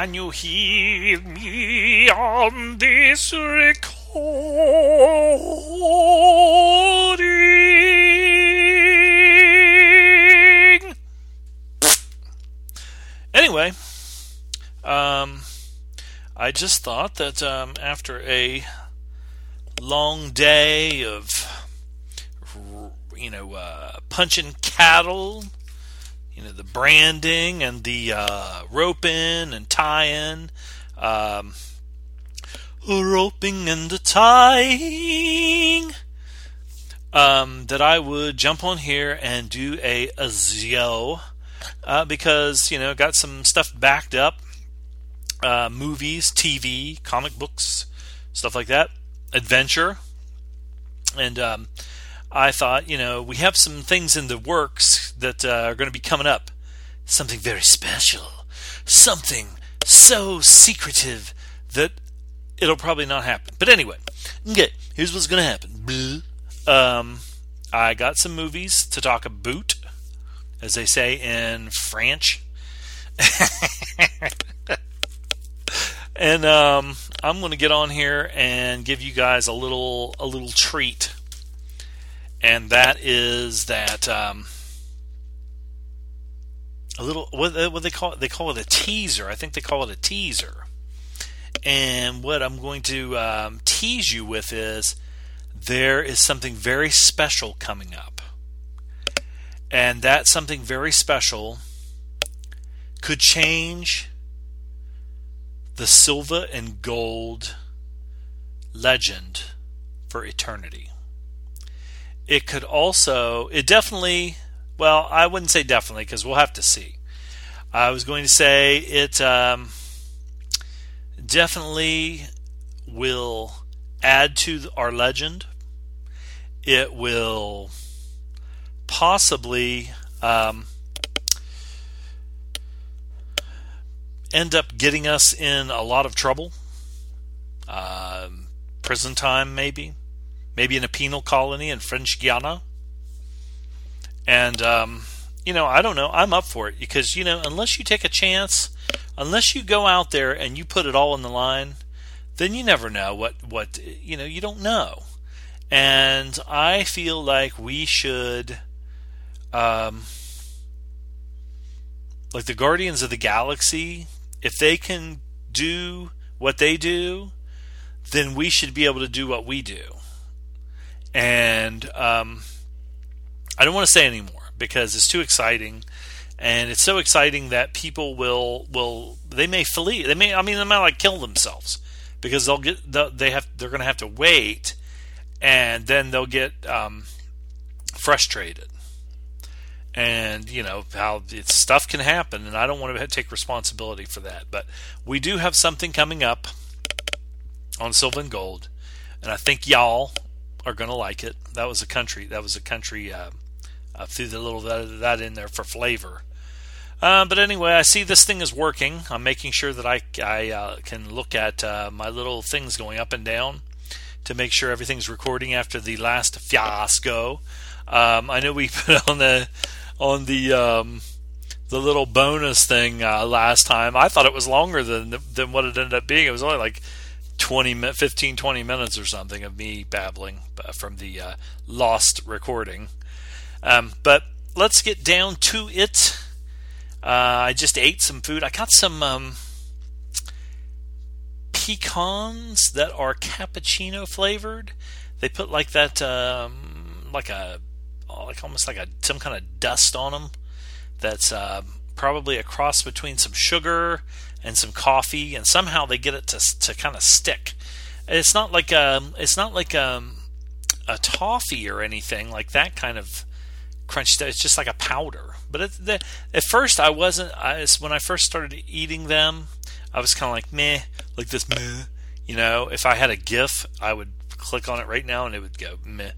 Can you hear me on this recording? Anyway, um, I just thought that um, after a long day of, you know, uh, punching cattle, the branding and the uh, roping and tying, um, roping and the tying, um, that I would jump on here and do a Azio. Uh, because you know got some stuff backed up uh, movies tv comic books stuff like that adventure and um, i thought you know we have some things in the works that uh, are going to be coming up. Something very special. Something so secretive that it'll probably not happen. But anyway okay here's what's going to happen um, i got some movies to talk about as they say in French. and um, I'm going to get on here and give you guys a little a little treat, and that is that um, a little what, what they call it? They call it a teaser. I think they call it a teaser. And what I'm going to um, tease you with is there is something very special coming up. And that something very special could change the silver and gold legend for eternity. It could also, it definitely, well, I wouldn't say definitely because we'll have to see. I was going to say it um, definitely will add to our legend. It will possibly um, end up getting us in a lot of trouble. Um, prison time, maybe. Maybe in a penal colony in French Guiana. And, um, you know, I don't know. I'm up for it because, you know, unless you take a chance, unless you go out there and you put it all on the line, then you never know what, what you know, you don't know. And I feel like we should um, like the Guardians of the Galaxy, if they can do what they do, then we should be able to do what we do. And um, I don't want to say anymore because it's too exciting, and it's so exciting that people will will they may flee. They may I mean they might like kill themselves because they'll get they have they're going to have to wait, and then they'll get um, frustrated and you know how stuff can happen and i don't want to take responsibility for that but we do have something coming up on silver and gold and i think y'all are going to like it that was a country that was a country uh, I threw the little that, that in there for flavor uh, but anyway i see this thing is working i'm making sure that i, I uh, can look at uh, my little things going up and down to make sure everything's recording after the last fiasco um, I know we put on the on the um, the little bonus thing uh, last time. I thought it was longer than than what it ended up being. It was only like 20 15 20 minutes or something of me babbling uh, from the uh, lost recording. Um, but let's get down to it. Uh, I just ate some food. I got some um, pecans that are cappuccino flavored. They put like that, um, like a like almost like a some kind of dust on them. That's uh, probably a cross between some sugar and some coffee, and somehow they get it to to kind of stick. It's not like um, it's not like um, a toffee or anything like that kind of crunch. It's just like a powder. But the, at first, I wasn't. I, when I first started eating them, I was kind of like meh, like this meh. You know, if I had a GIF, I would click on it right now and it would go meh.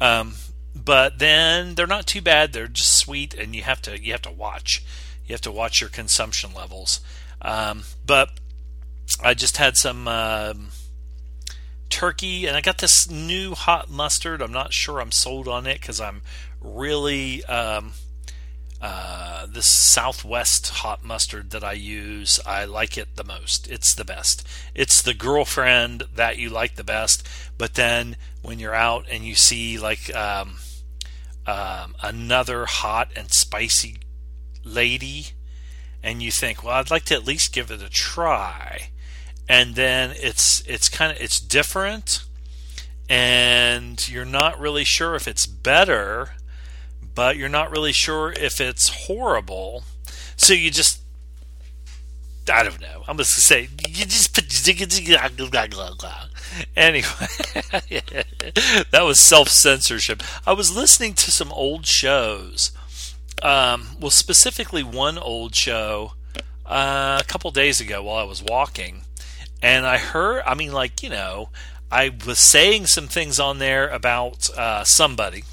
Um, but then they're not too bad. They're just sweet, and you have to you have to watch. You have to watch your consumption levels. Um, but I just had some um, turkey, and I got this new hot mustard. I'm not sure I'm sold on it because I'm really um, uh, this Southwest hot mustard that I use. I like it the most. It's the best. It's the girlfriend that you like the best. But then when you're out and you see like um, um, another hot and spicy lady, and you think, well, I'd like to at least give it a try, and then it's it's kind of it's different, and you're not really sure if it's better but you're not really sure if it's horrible. So you just I don't know. I'm just gonna say you just put anyway. that was self censorship. I was listening to some old shows. Um, well, specifically one old show uh, a couple days ago while I was walking, and I heard. I mean, like you know, I was saying some things on there about uh, somebody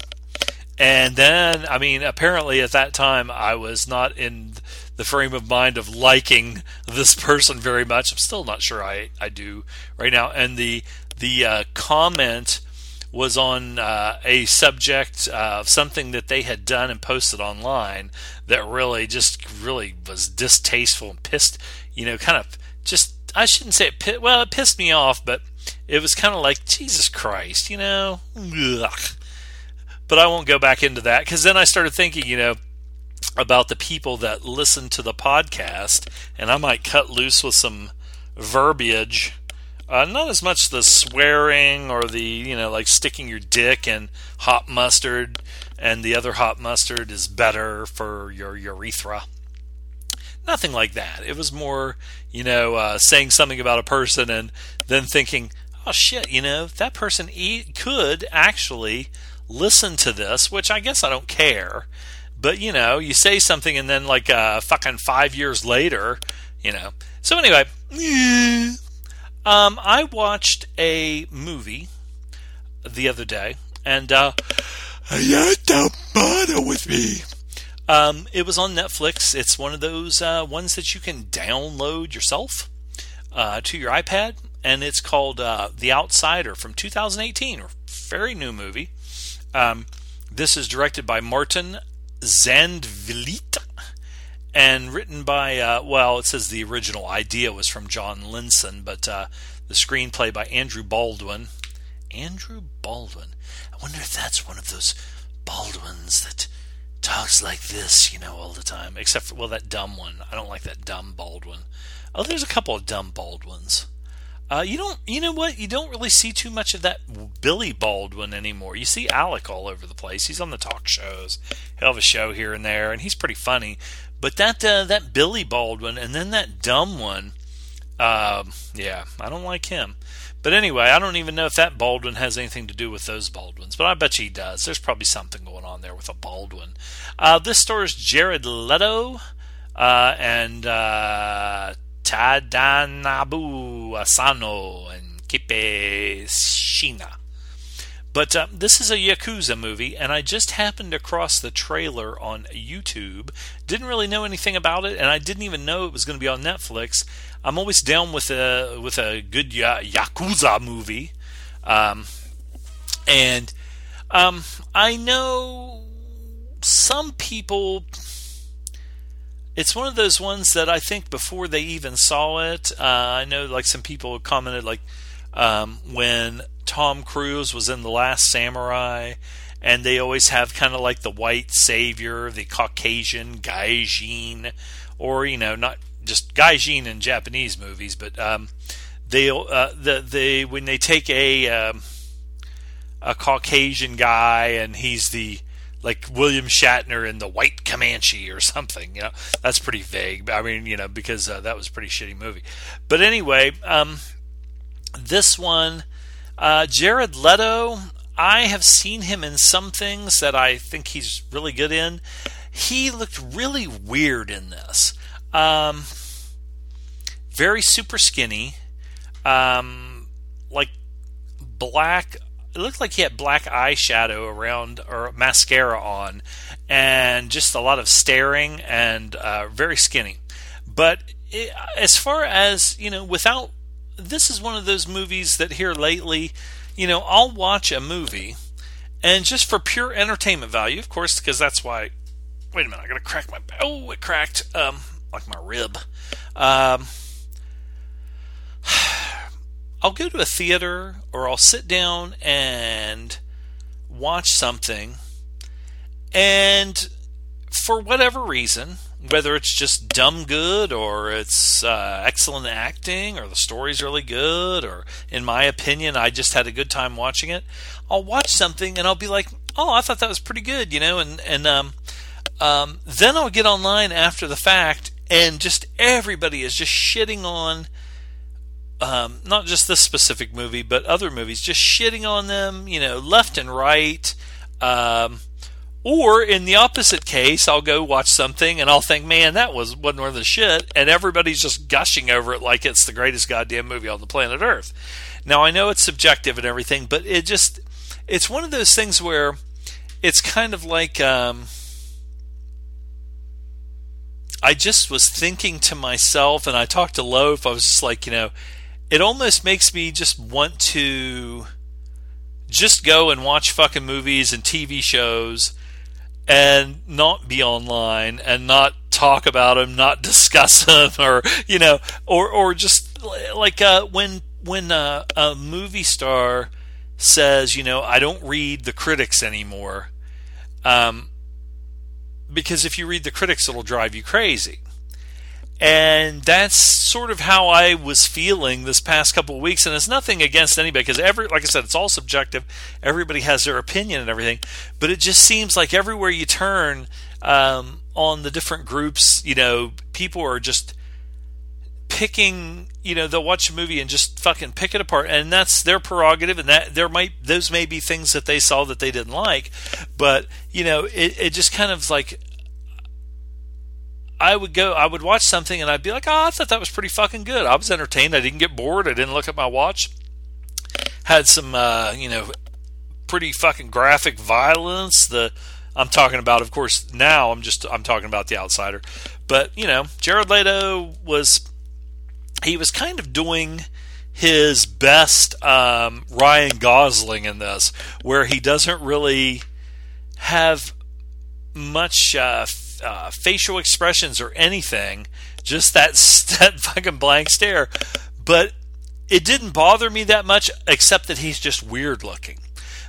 and then, I mean, apparently at that time I was not in the frame of mind of liking this person very much. I'm still not sure I, I do right now. And the the uh, comment was on uh, a subject of something that they had done and posted online that really just really was distasteful and pissed. You know, kind of just I shouldn't say it. Well, it pissed me off, but it was kind of like Jesus Christ, you know. Ugh but I won't go back into that because then I started thinking, you know, about the people that listen to the podcast, and I might cut loose with some verbiage. Uh, not as much the swearing or the, you know, like sticking your dick in hot mustard and the other hot mustard is better for your urethra. Nothing like that. It was more, you know, uh, saying something about a person and then thinking, oh shit, you know, that person e- could actually listen to this, which I guess I don't care. But you know, you say something and then like uh, fucking five years later, you know. So anyway, um, I watched a movie the other day, and uh, don't bother with me. Um, it was on Netflix. It's one of those uh, ones that you can download yourself uh, to your iPad, and it's called uh, The Outsider from 2018. a Very new movie. Um, this is directed by Martin Zandvliet and written by, uh, well, it says the original idea was from John Linson, but uh, the screenplay by Andrew Baldwin. Andrew Baldwin. I wonder if that's one of those Baldwins that talks like this, you know, all the time. Except for, well, that dumb one. I don't like that dumb Baldwin. Oh, there's a couple of dumb Baldwins. Uh, you don't, you know what? You don't really see too much of that Billy Baldwin anymore. You see Alec all over the place. He's on the talk shows. He'll have a show here and there, and he's pretty funny. But that uh, that Billy Baldwin, and then that dumb one, uh, yeah, I don't like him. But anyway, I don't even know if that Baldwin has anything to do with those Baldwins, but I bet you he does. There's probably something going on there with a Baldwin. Uh, this stars Jared Leto uh, and uh, Tadanobu Asano and Kippei Shiina. But uh, this is a Yakuza movie, and I just happened across the trailer on YouTube. Didn't really know anything about it, and I didn't even know it was going to be on Netflix. I'm always down with a with a good ya- Yakuza movie, um, and um, I know some people it's one of those ones that I think before they even saw it, uh, I know like some people commented like um, when Tom Cruise was in The Last Samurai, and they always have kind of like the white savior, the Caucasian gaijin, or you know not just gaijin in Japanese movies, but um, they uh, the they when they take a um, a Caucasian guy and he's the like William Shatner in The White Comanche or something. You know, that's pretty vague. I mean, you know, because uh, that was a pretty shitty movie. But anyway, um, this one, uh, Jared Leto, I have seen him in some things that I think he's really good in. He looked really weird in this. Um, very super skinny, um, like black it looked like he had black eyeshadow around or mascara on, and just a lot of staring and uh, very skinny. But it, as far as you know, without this is one of those movies that here lately, you know, I'll watch a movie and just for pure entertainment value, of course, because that's why. Wait a minute, I gotta crack my. Oh, it cracked. Um, like my rib. Um, I'll go to a theater or I'll sit down and watch something, and for whatever reason, whether it's just dumb good or it's uh, excellent acting or the story's really good or in my opinion i just had a good time watching it i'll watch something and i'll be like oh i thought that was pretty good you know and and um, um, then i'll get online after the fact and just everybody is just shitting on um, not just this specific movie but other movies just shitting on them you know left and right um, or in the opposite case, I'll go watch something and I'll think, man, that was wasn't worth the shit, and everybody's just gushing over it like it's the greatest goddamn movie on the planet Earth. Now I know it's subjective and everything, but it just it's one of those things where it's kind of like um, I just was thinking to myself, and I talked to Loaf. I was just like, you know, it almost makes me just want to just go and watch fucking movies and TV shows and not be online and not talk about them, not discuss them, or you know, or or just like uh, when when uh, a movie star says, you know, I don't read the critics anymore, um, because if you read the critics, it'll drive you crazy. And that's sort of how I was feeling this past couple of weeks. And it's nothing against anybody because every, like I said, it's all subjective. Everybody has their opinion and everything. But it just seems like everywhere you turn um, on the different groups, you know, people are just picking. You know, they'll watch a movie and just fucking pick it apart, and that's their prerogative. And that there might those may be things that they saw that they didn't like, but you know, it, it just kind of like I would go, I would watch something and I'd be like, oh, I thought that was pretty fucking good. I was entertained. I didn't get bored. I didn't look at my watch. Had some, uh, you know, pretty fucking graphic violence. The I'm talking about, of course, now I'm just I'm talking about the outsider. But you know, Jared Leto was he was kind of doing his best um, Ryan Gosling in this, where he doesn't really have much uh, uh, facial expressions or anything, just that that fucking blank stare. But it didn't bother me that much, except that he's just weird looking.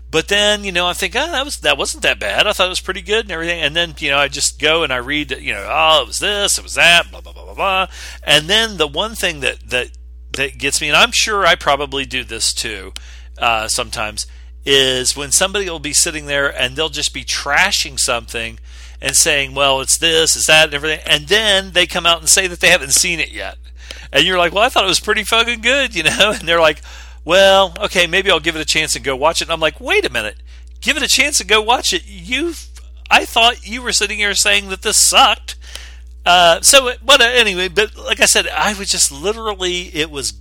But then, you know, I think, oh, that was that wasn't that bad. I thought it was pretty good and everything. And then, you know, I just go and I read, you know, oh, it was this, it was that, blah blah blah blah blah. And then the one thing that that that gets me, and I'm sure I probably do this too, uh, sometimes, is when somebody will be sitting there and they'll just be trashing something and saying, well, it's this, it's that, and everything. And then they come out and say that they haven't seen it yet. And you're like, well, I thought it was pretty fucking good, you know? And they're like, well, okay, maybe I'll give it a chance and go watch it. And I'm like, wait a minute, give it a chance and go watch it. You, I thought you were sitting here saying that this sucked. Uh, so, but anyway, but like I said, I was just literally, it was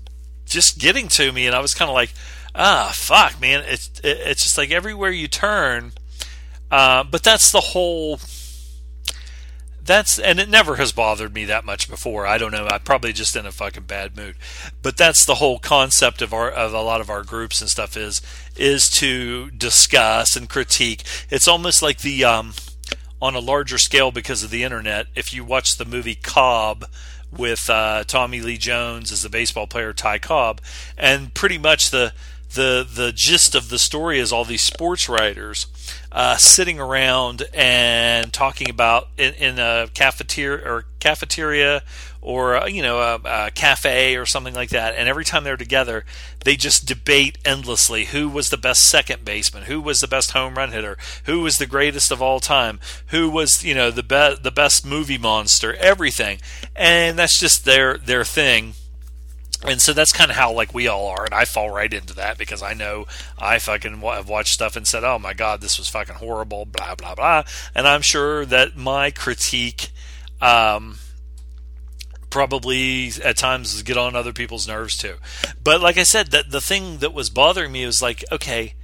just getting to me, and I was kind of like, ah, fuck, man. It's it's just like everywhere you turn. Uh, but that's the whole that's and it never has bothered me that much before. I don't know. I'm probably just in a fucking bad mood. But that's the whole concept of our of a lot of our groups and stuff is is to discuss and critique. It's almost like the um, on a larger scale because of the internet. If you watch the movie Cobb with uh, Tommy Lee Jones as the baseball player Ty Cobb, and pretty much the the the gist of the story is all these sports writers uh, sitting around and talking about in, in a cafeteria or cafeteria or uh, you know a, a, cafe or something like that. And every time they're together they just debate endlessly. Who was the best second baseman? Who was the best home run hitter? Who was the greatest of all time? Who was you know the best the best movie monster? Everything. And that's just their their thing and so that's kind of how like we all are and i fall right into that because i know i fucking have watched stuff and said oh my god this was fucking horrible blah blah blah. And i'm sure that my critique um, probably at times get on other people's nerves too. But like i said that the thing that was bothering me was like okay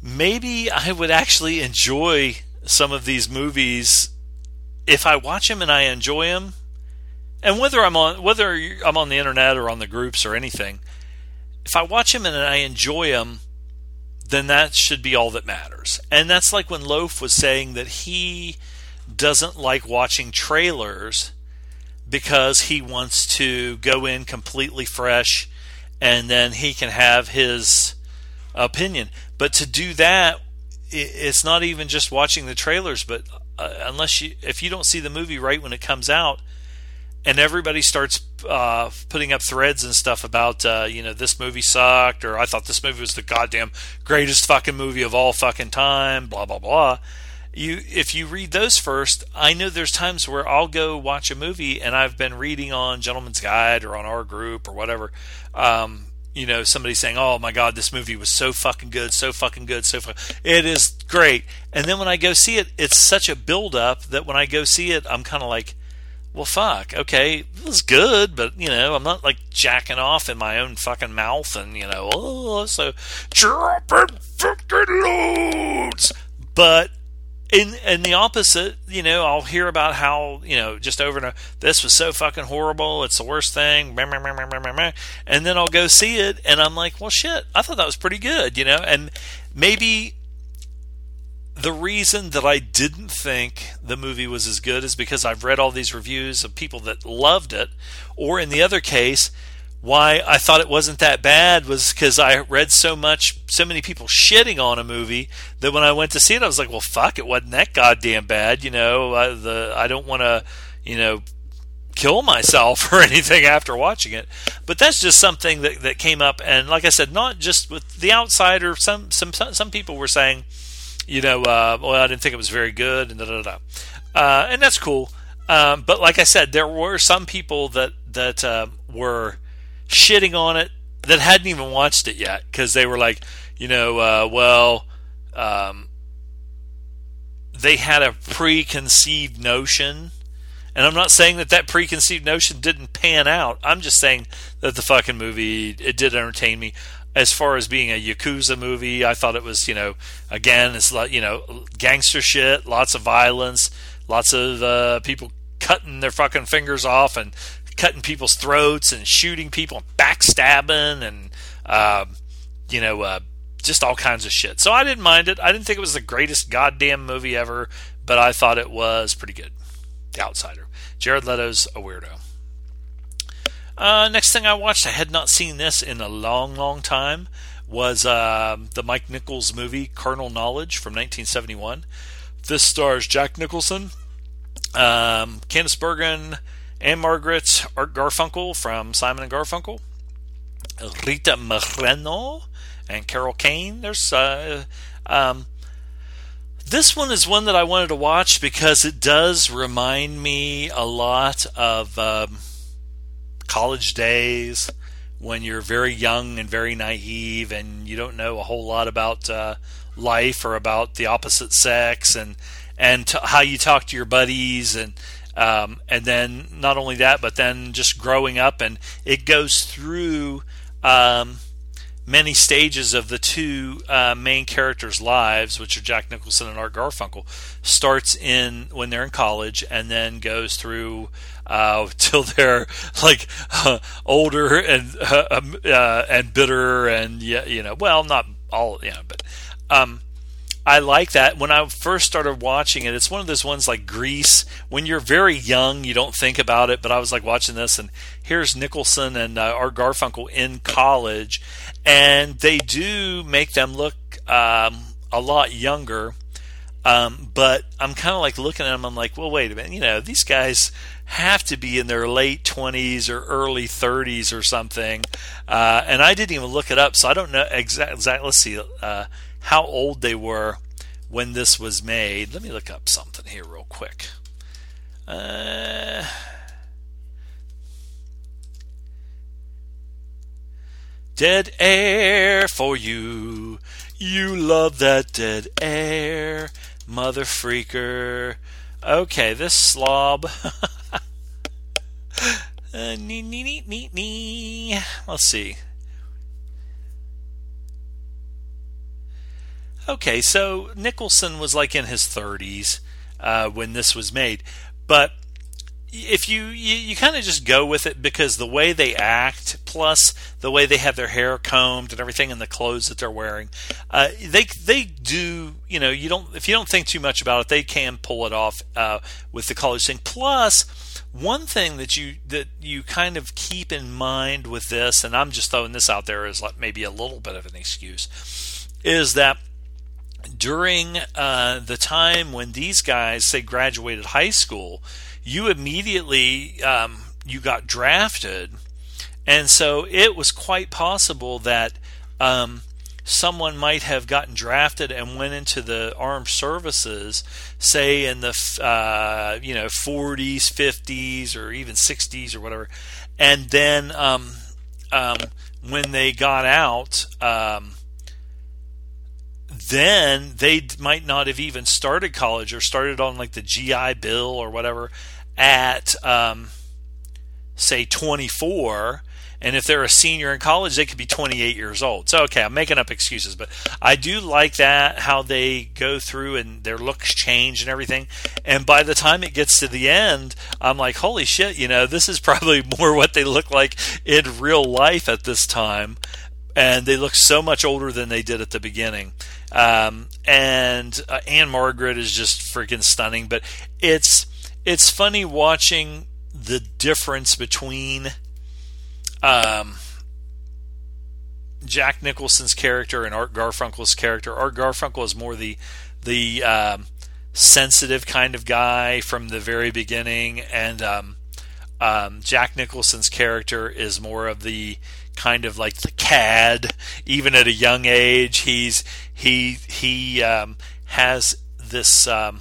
maybe i would actually enjoy some of these movies if i watch them and i enjoy them and whether I'm on whether I'm on the internet or on the groups or anything, if I watch them and I enjoy them, then that should be all that matters. And that's like when Loaf was saying that he doesn't like watching trailers because he wants to go in completely fresh and then he can have his opinion. But to do that, it's not even just watching the trailers, but uh, unless you, if you don't see the movie right when it comes out, and everybody starts uh, putting up threads and stuff about uh, you know this movie sucked or I thought this movie was the goddamn greatest fucking movie of all fucking time, blah blah blah. You if you read those first, I know there's times where I'll go watch a movie and I've been reading on Gentleman's Guide or on our group or whatever. Um, you know, somebody saying, "Oh my God, this movie was so fucking good, so fucking good, so fu-. it is great." And then when I go see it, it's such a build up that when I go see it, I'm kind of like, well, fuck, okay, it was good, but you know, I'm not like jacking off in my own fucking mouth and you know, oh, so dropping fucking loads. But in in the opposite, you know, I'll hear about how you know just over and over, this was so fucking horrible, it's the worst thing, and then I'll go see it, and I'm like, well, shit, I thought that was pretty good, you know, and maybe the reason that I didn't think the movie was as good is because I've read all these reviews of people that loved it, or in the other case, why I thought it wasn't that bad was because I read so much, so many people shitting on a movie that when I went to see it, I was like, well, fuck, it wasn't that goddamn bad, you know. I, the I don't want to, you know, kill myself or anything after watching it. But that's just something that, that came up, and like I said, not just with the outsider. Some some some people were saying you know, uh, well, I didn't think it was very good, and da da da. Uh, and that's cool. Um, but like I said, there were some people that that uh, were shitting on it that hadn't even watched it yet because they were like, you know, uh, well, um, they had a preconceived notion. And I'm not saying that that preconceived notion didn't pan out. I'm just saying that the fucking movie it did entertain me as far as being a yakuza movie, I thought it was you know again it's like you know gangster shit, lots of violence, lots of uh, people cutting their fucking fingers off and cutting people's throats and shooting people, and backstabbing and uh, you know uh, just all kinds of shit. So I didn't mind it. I didn't think it was the greatest goddamn movie ever, but I thought it was pretty good. The Outsider. Jared Leto's a weirdo. Uh, next thing I watched, I had not seen this in a long, long time, was uh, the Mike Nichols movie Carnal Knowledge from 1971. This stars Jack Nicholson, um, Candice Bergen, Ann-Margret, Art Garfunkel from Simon and Garfunkel, Rita Moreno, and Carol Kane. There's uh, um, this one is one that I wanted to watch because it does remind me a lot of. Um, college days when you're very young and very naive and you don't know a whole lot about uh, life or about the opposite sex and and t- how you talk to your buddies and um, and then not only that but then just growing up and it goes through um, many stages of the two uh, main characters' lives, which are Jack Nicholson and Art Garfunkel, starts in when they're in college and then goes through uh, till they're like uh, older and uh, um, uh, and bitter and you know, well, not all, you know, but um, I like that. When I first started watching it, it's one of those ones like Grease. When you're very young, you don't think about it. But I was like watching this, and here's Nicholson and uh, Art Garfunkel in college, and they do make them look um, a lot younger. Um, but I'm kind of like looking at them. I'm like, well, wait a minute. You know, these guys have to be in their late 20s or early 30s or something. Uh, and I didn't even look it up, so I don't know exactly. Exact, let's see. Uh, how old they were when this was made. Let me look up something here real quick. Uh, dead air for you. You love that dead air, mother freaker. Okay, this slob. uh, nee, nee, nee, nee, nee. Let's see. Okay, so Nicholson was like in his 30s uh, when this was made, but if you you, you kind of just go with it because the way they act, plus the way they have their hair combed and everything, and the clothes that they're wearing, uh, they they do. You know, you don't if you don't think too much about it, they can pull it off uh, with the college thing. Plus, one thing that you that you kind of keep in mind with this, and I'm just throwing this out there as like maybe a little bit of an excuse, is that during uh, the time when these guys say graduated high school you immediately um, you got drafted, and so it was quite possible that um, someone might have gotten drafted and went into the armed services, say in the uh, you know 40s, 50s, or even 60s or whatever, and then um, um when they got out um, then they might not have even started college or started on like the GI Bill or whatever at um, say 24 and if they're a senior in college they could be 28 years old. So okay i'm making up excuses but i do like that how they go through and their looks change and everything. And by the time it gets to the end i'm like holy shit you know this is probably more what they look like in real life at this time and they look so much older than they did at the beginning um, and uh, Ann-Margret is just freaking stunning but it's it's funny watching the difference between um, Jack Nicholson's character and Art Garfunkel's character. Art Garfunkel is more the the um, sensitive kind of guy from the very beginning, and um, um, Jack Nicholson's character is more of the kind of like the cad. Even at a young age, he's he he um, has this um,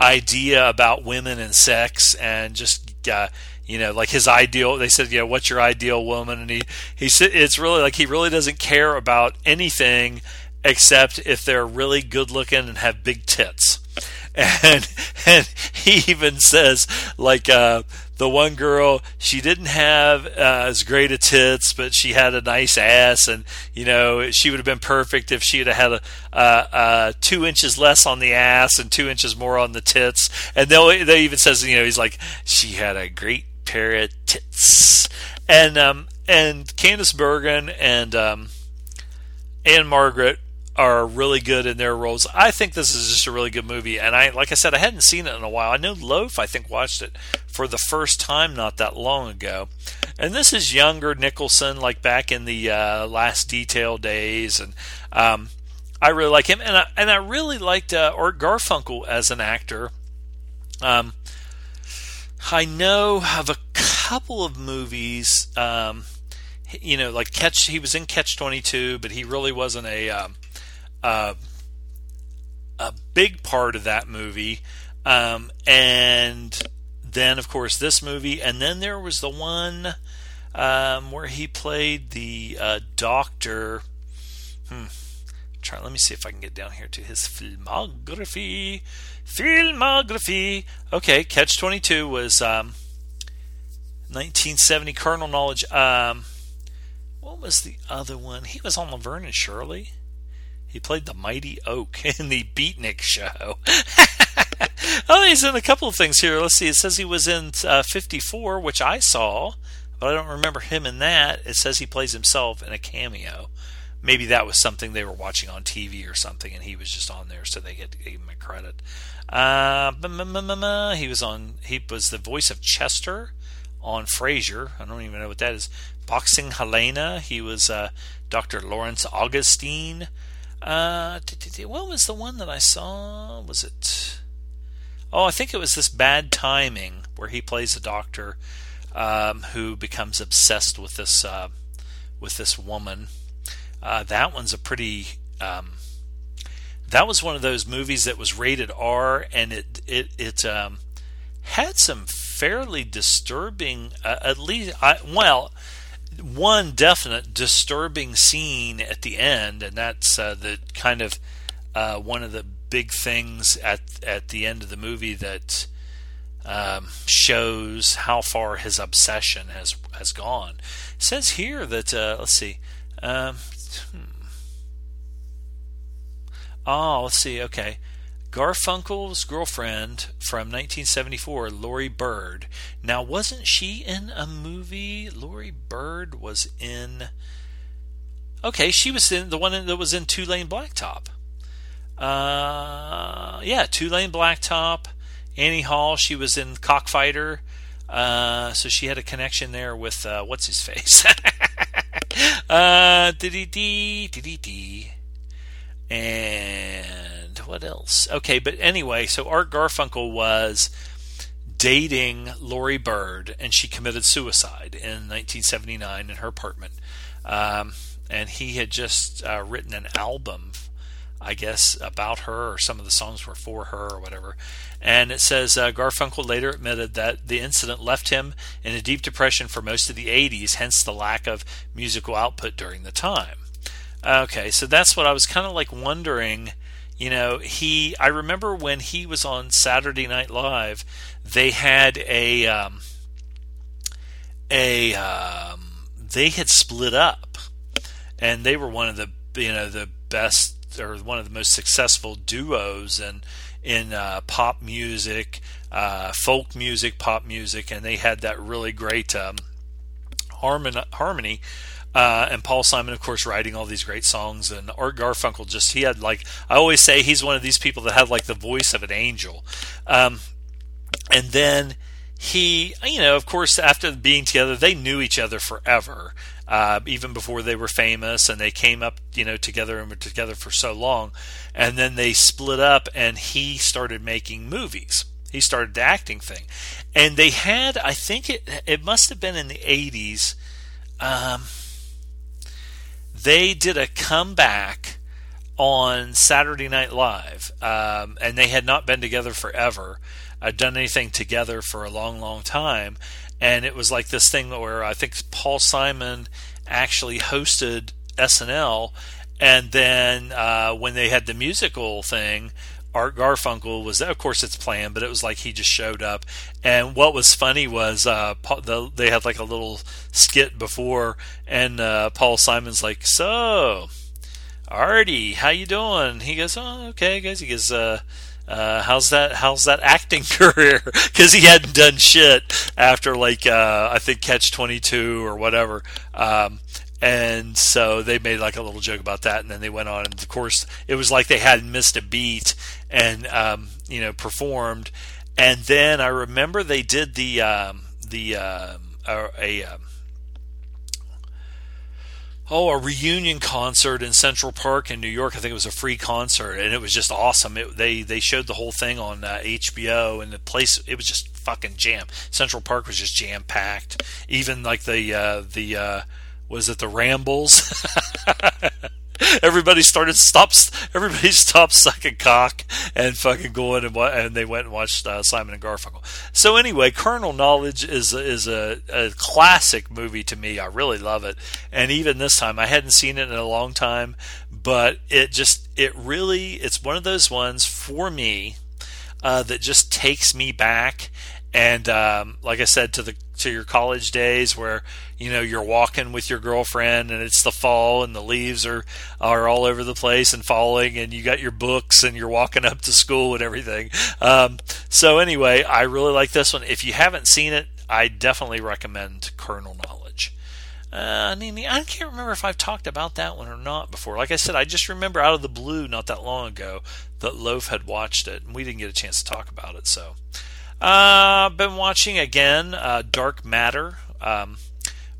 idea about women and sex and just uh, you know like his ideal they said you know what's your ideal woman and he he said it's really like he really doesn't care about anything except if they're really good looking and have big tits and and he even says like uh, the one girl she didn't have uh, as great a tits but she had a nice ass and you know she would have been perfect if she had had a, uh, two inches less on the ass and two inches more on the tits. And they they even says you know he's like she had a great pair of tits. And um and Candice Bergen and um Ann-Margret are really good in their roles. I think this is just a really good movie, and I, like I said, I hadn't seen it in a while. I know Loaf, I think, watched it for the first time not that long ago, and this is younger Nicholson, like back in the uh, Last Detail days, and um, I really like him, and I, and I really liked uh, Art Garfunkel as an actor. Um, I know of a couple of movies. Um, you know, like Catch. He was in Catch Twenty Two, but he really wasn't a um, uh, a big part of that movie. Um, and then, of course, this movie. And then there was the one um, where he played the uh, doctor. Hmm. Try. Let me see if I can get down here to his filmography. Filmography. Okay, Catch Twenty Two was um, 1970. Carnal Knowledge. Um, what was the other one? He was on Laverne and Shirley. He played the Mighty Oak in the Beatnik show. oh, he's in a couple of things here. Let's see. It says he was in uh, 54, which I saw, but I don't remember him in that. It says he plays himself in a cameo. Maybe that was something they were watching on TV or something, and he was just on there, so they give him a credit. Uh, he was on. He was the voice of Chester on Frasier. I don't even know what that is. Boxing Helena. He was uh, Dr. Lawrence Augustine. Uh, what was the one that I saw? Was it? Oh, I think it was this bad timing where he plays a doctor um, who becomes obsessed with this uh, with this woman. Uh, that one's a pretty. Um, that was one of those movies that was rated R, and it it it um, had some fairly disturbing. Uh, at least, I, well, one definite disturbing scene at the end, and that's uh, the kind of uh, one of the big things at at the end of the movie that um, shows how far his obsession has has gone. It says here that uh, let's see. Um, hmm. Oh, let's see. Okay, Garfunkel's girlfriend from 1974, Laurie Bird. Now, wasn't she in a movie? Laurie Bird was in. Okay, she was in the one that was in Two Lane Blacktop. Uh, yeah, Two Lane Blacktop. Annie Hall, she was in Cockfighter. Uh, so she had a connection there with uh, what's his face. uh, dee dee dee dee And what else? Okay, but anyway, so Art Garfunkel was dating Laurie Bird, and she committed suicide in 1979 in her apartment. Um, and he had just uh, written an album I guess, about her, or some of the songs were for her, or whatever. And it says uh, Garfunkel later admitted that the incident left him in a deep depression for most of the 80s, hence the lack of musical output during the time. Okay, so that's what I was kind of like wondering. You know, he. I remember when he was on Saturday Night Live, they had a um, a um, they had split up, and they were one of the you know the best or one of the most successful duos in in uh, pop music, uh, folk music, pop music, and they had that really great um, harmon- harmony. Uh, and Paul Simon, of course, writing all these great songs, and Art Garfunkel just he had like I always say he's one of these people that had like the voice of an angel. Um, and then he, you know, of course, after being together, they knew each other forever uh, even before they were famous, and they came up, you know, together and were together for so long, and then they split up, and he started making movies. He started the acting thing, and they had, I think it it must have been in the '80s. Um, they did a comeback on Saturday Night Live, um, and they had not been together forever. I'd done anything together for a long, long time, and it was like this thing where I think Paul Simon actually hosted SNL, and then uh, when they had the musical thing, Art Garfunkel was of course it's planned, but it was like he just showed up. And what was funny was uh, the, they had like a little skit before, and uh, Paul Simon's like, "So, Artie, how you doing?" He goes, "Oh, okay, guys." He goes, uh, uh, how's that? How's that acting career? Because he hadn't done shit after like uh, I think Catch Twenty Two or whatever. Um, and so they made like a little joke about that, and then they went on, and of course it was like they hadn't missed a beat, and um, you know performed. And then I remember they did the um, the uh, a, a um, oh a reunion concert in Central Park in New York. I think it was a free concert, and it was just awesome. It, they they showed the whole thing on uh, HBO, and the place it was just fucking jam. Central Park was just jam packed. Even like the uh, the uh, was it the Rambles? everybody started stops. Everybody stopped sucking cock and fucking going and and they went and watched uh, Simon and Garfunkel. So anyway, Carnal Knowledge is is a, a classic movie to me. I really love it, and even this time I hadn't seen it in a long time, but it just it really it's one of those ones for me uh, that just takes me back and um, like I said to the to your college days where you know you're walking with your girlfriend and it's the fall and the leaves are are all over the place and falling and you got your books and you're walking up to school and everything. Um, so anyway, I really like this one. If you haven't seen it, I definitely recommend Carnal Knowledge. Uh, I can't remember if I've talked about that one or not before. Like I said, I just remember out of the blue not that long ago that Loaf had watched it, and we didn't get a chance to talk about it. So, uh, been watching again uh, Dark Matter, um,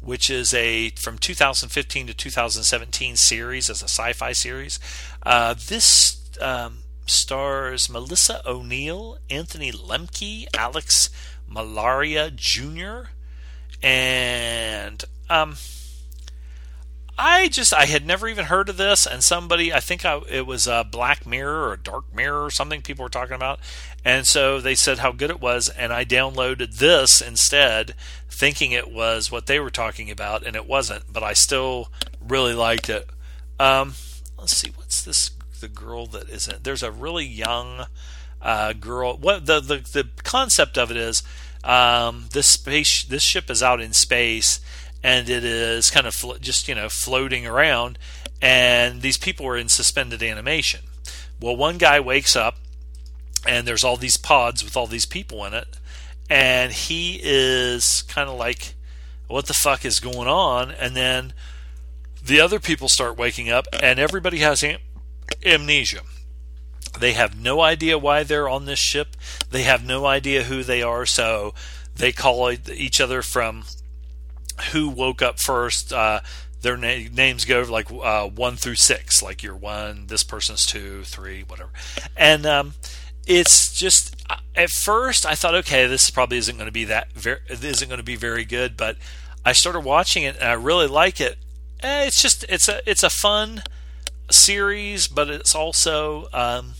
which is a from 2015 to 2017 series as a sci-fi series. Uh, this um, stars Melissa O'Neill, Anthony Lemke, Alex Mallari Jr., and um, I just I had never even heard of this, and somebody I think I, it was a Black Mirror or Dark Mirror or something people were talking about, and so they said how good it was, and I downloaded this instead, thinking it was what they were talking about, and it wasn't, but I still really liked it. Um, let's see, what's this? The girl that isn't there's a really young uh, girl. What the, the the concept of it is, um, this space this ship is out in space and it is kind of flo- just you know floating around and these people are in suspended animation well one guy wakes up and there's all these pods with all these people in it, and he is kind of like, "What the fuck is going on?" And then the other people start waking up, and everybody has am- amnesia. They have no idea why they're on this ship. They have no idea who they are, so they call each other from who woke up first. Uh, their na- names go like uh, one through six, like you're one, this person's two, three, whatever. And um, it's just at first I thought, okay, this probably isn't going to be that very, isn't going to be very good, but I started watching it and I really like it. Eh, it's just it's a it's a fun series, but it's also um,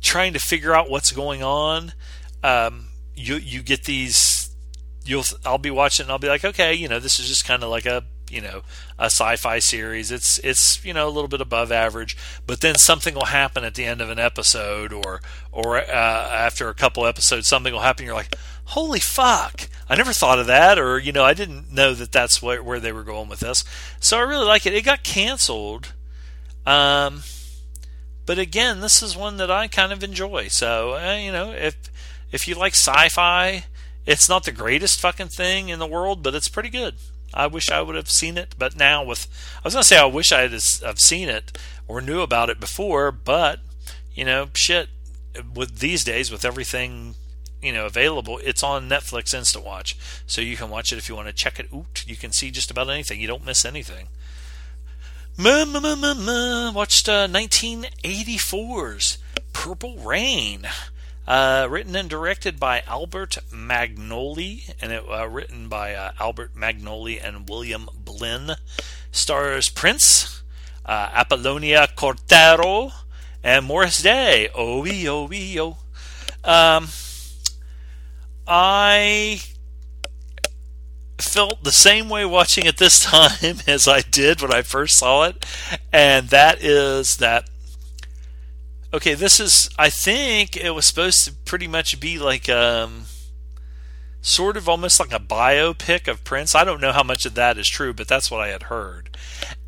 trying to figure out what's going on. Um, you you get these. You'll I'll be watching and I'll be like, okay, you know, this is just kind of like a you know a sci-fi series. It's it's you know a little bit above average, but then something will happen at the end of an episode, or or uh, after a couple episodes, something will happen. You're like, holy fuck! I never thought of that, or you know, I didn't know that that's where, where they were going with this. So I really like it. It got canceled, um, but again, this is one that I kind of enjoy. So uh, you know, if if you like sci-fi, it's not the greatest fucking thing in the world, but it's pretty good. I wish I would have seen it, but now with I was gonna say I wish I had have seen it or knew about it before, but you know, shit. With these days, with everything you know available, it's on Netflix Instant Watch, so you can watch it if you want to check it out. You can see just about anything. You don't miss anything. Mm mm mm mm mm watched uh, 1984's Purple Rain. Uh, written and directed by Albert Magnoli, and it uh, written by uh, Albert Magnoli and William Blinn. Stars Prince, uh, Apollonia Kotero, and Morris Day. Oh, oh, oh. Um, I felt the same way watching it this time as I did when I first saw it, and that is that okay, this is I think it was supposed to pretty much be like um sort of almost like a biopic of Prince. I don't know how much of that is true, but that's what I had heard.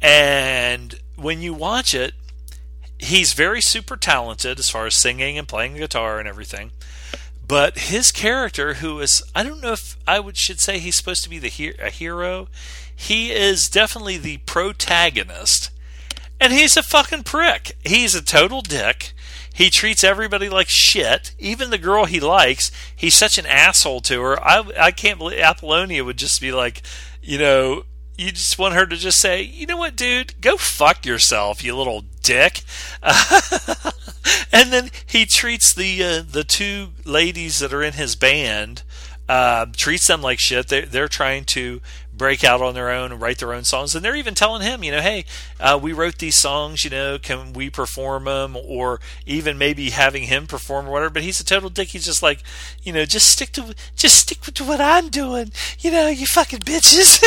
And when you watch it, he's very super talented as far as singing and playing the guitar and everything. But his character, who is, I don't know if I would should say he's supposed to be the he- a hero. He is definitely the protagonist and he's a fucking prick. He's a total dick. He treats everybody like shit, even the girl he likes. He's such an asshole to her. I, I can't believe Apollonia would just be like, you know, you just want her to just say, you know what, dude, go fuck yourself, you little dick. and then he treats the uh, the two ladies that are in his band, uh, treats them like shit. They're, they're trying to break out on their own and write their own songs. And they're even telling him, you know, hey, uh, we wrote these songs, you know, can we perform them? Or even maybe having him perform or whatever. But he's a total dick. He's just like, you know, just stick to just stick to what I'm doing. You know, you fucking bitches.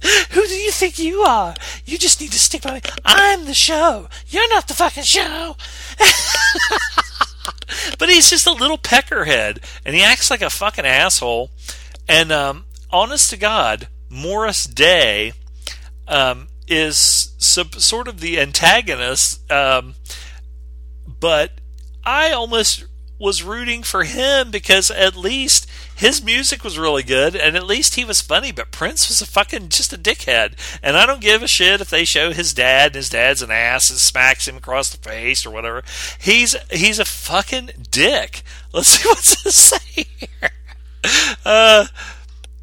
Who do you think you are? You just need to stick by me. I'm the show. You're not the fucking show. but he's just a little peckerhead, and he acts like a fucking asshole. And um, honest to God, Morris Day um, is sub- sort of the antagonist, um, but I almost was rooting for him because at least his music was really good and at least he was funny but prince was a fucking just a dickhead. And i don't give a shit if they show his dad and his dad's an ass and smacks him across the face or whatever. He's he's a fucking dick. Let's see what's to say here. Uh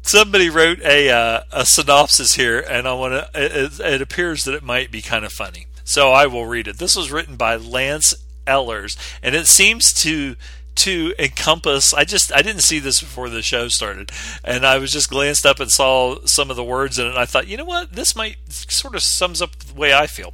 somebody wrote a uh, a synopsis here, and I want to. It, it, appears that it might be kind of funny, so I will read it. This was written by Lance Ellers, and it seems to to encompass. I just I didn't see this before the show started, and I was just glanced up and saw some of the words in it. and I thought, you know what, this might sort of sums up the way I feel.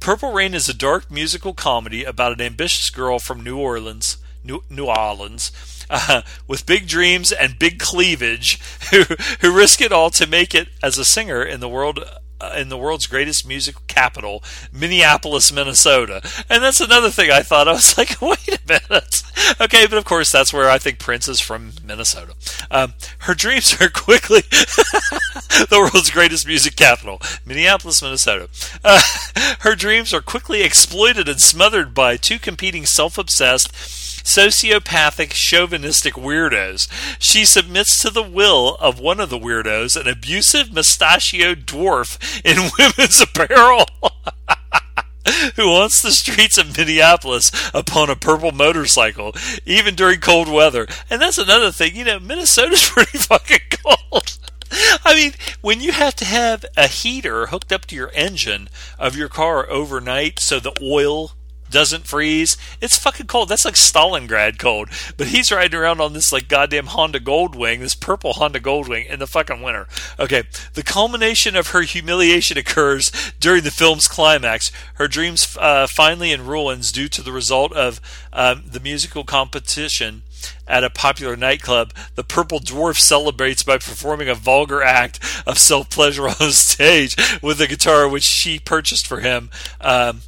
Purple Rain is a dark musical comedy about an ambitious girl from New Orleans, New, New Orleans uh, with big dreams and big cleavage who, who risk it all to make it as a singer in the world uh, in the world's greatest music capital, Minneapolis, Minnesota. And that's another thing I thought. I was like, wait a minute. Okay, but of course, that's where I think Prince is from Minnesota. Um, her dreams are quickly. the world's greatest music capital, Minneapolis, Minnesota. Uh, her dreams are quickly exploited and smothered by two competing self obsessed, sociopathic, chauvinistic weirdos. She submits to the will of one of the weirdos, an abusive, mustachioed dwarf in women's apparel. who wants the streets of Minneapolis upon a purple motorcycle, even during cold weather. And that's another thing, you know, Minnesota's pretty fucking cold. I mean, when you have to have a heater hooked up to your engine of your car overnight so the oil doesn't freeze. It's fucking cold. That's like Stalingrad cold. But he's riding around on this like goddamn Honda Goldwing, this purple Honda Goldwing in the fucking winter. Okay, the culmination of her humiliation occurs during the film's climax. Her dreams uh, finally in ruins due to the result of um, the musical competition at a popular nightclub, the Purple Dwarf celebrates by performing a vulgar act of self pleasure on stage with a guitar which she purchased for him. Um,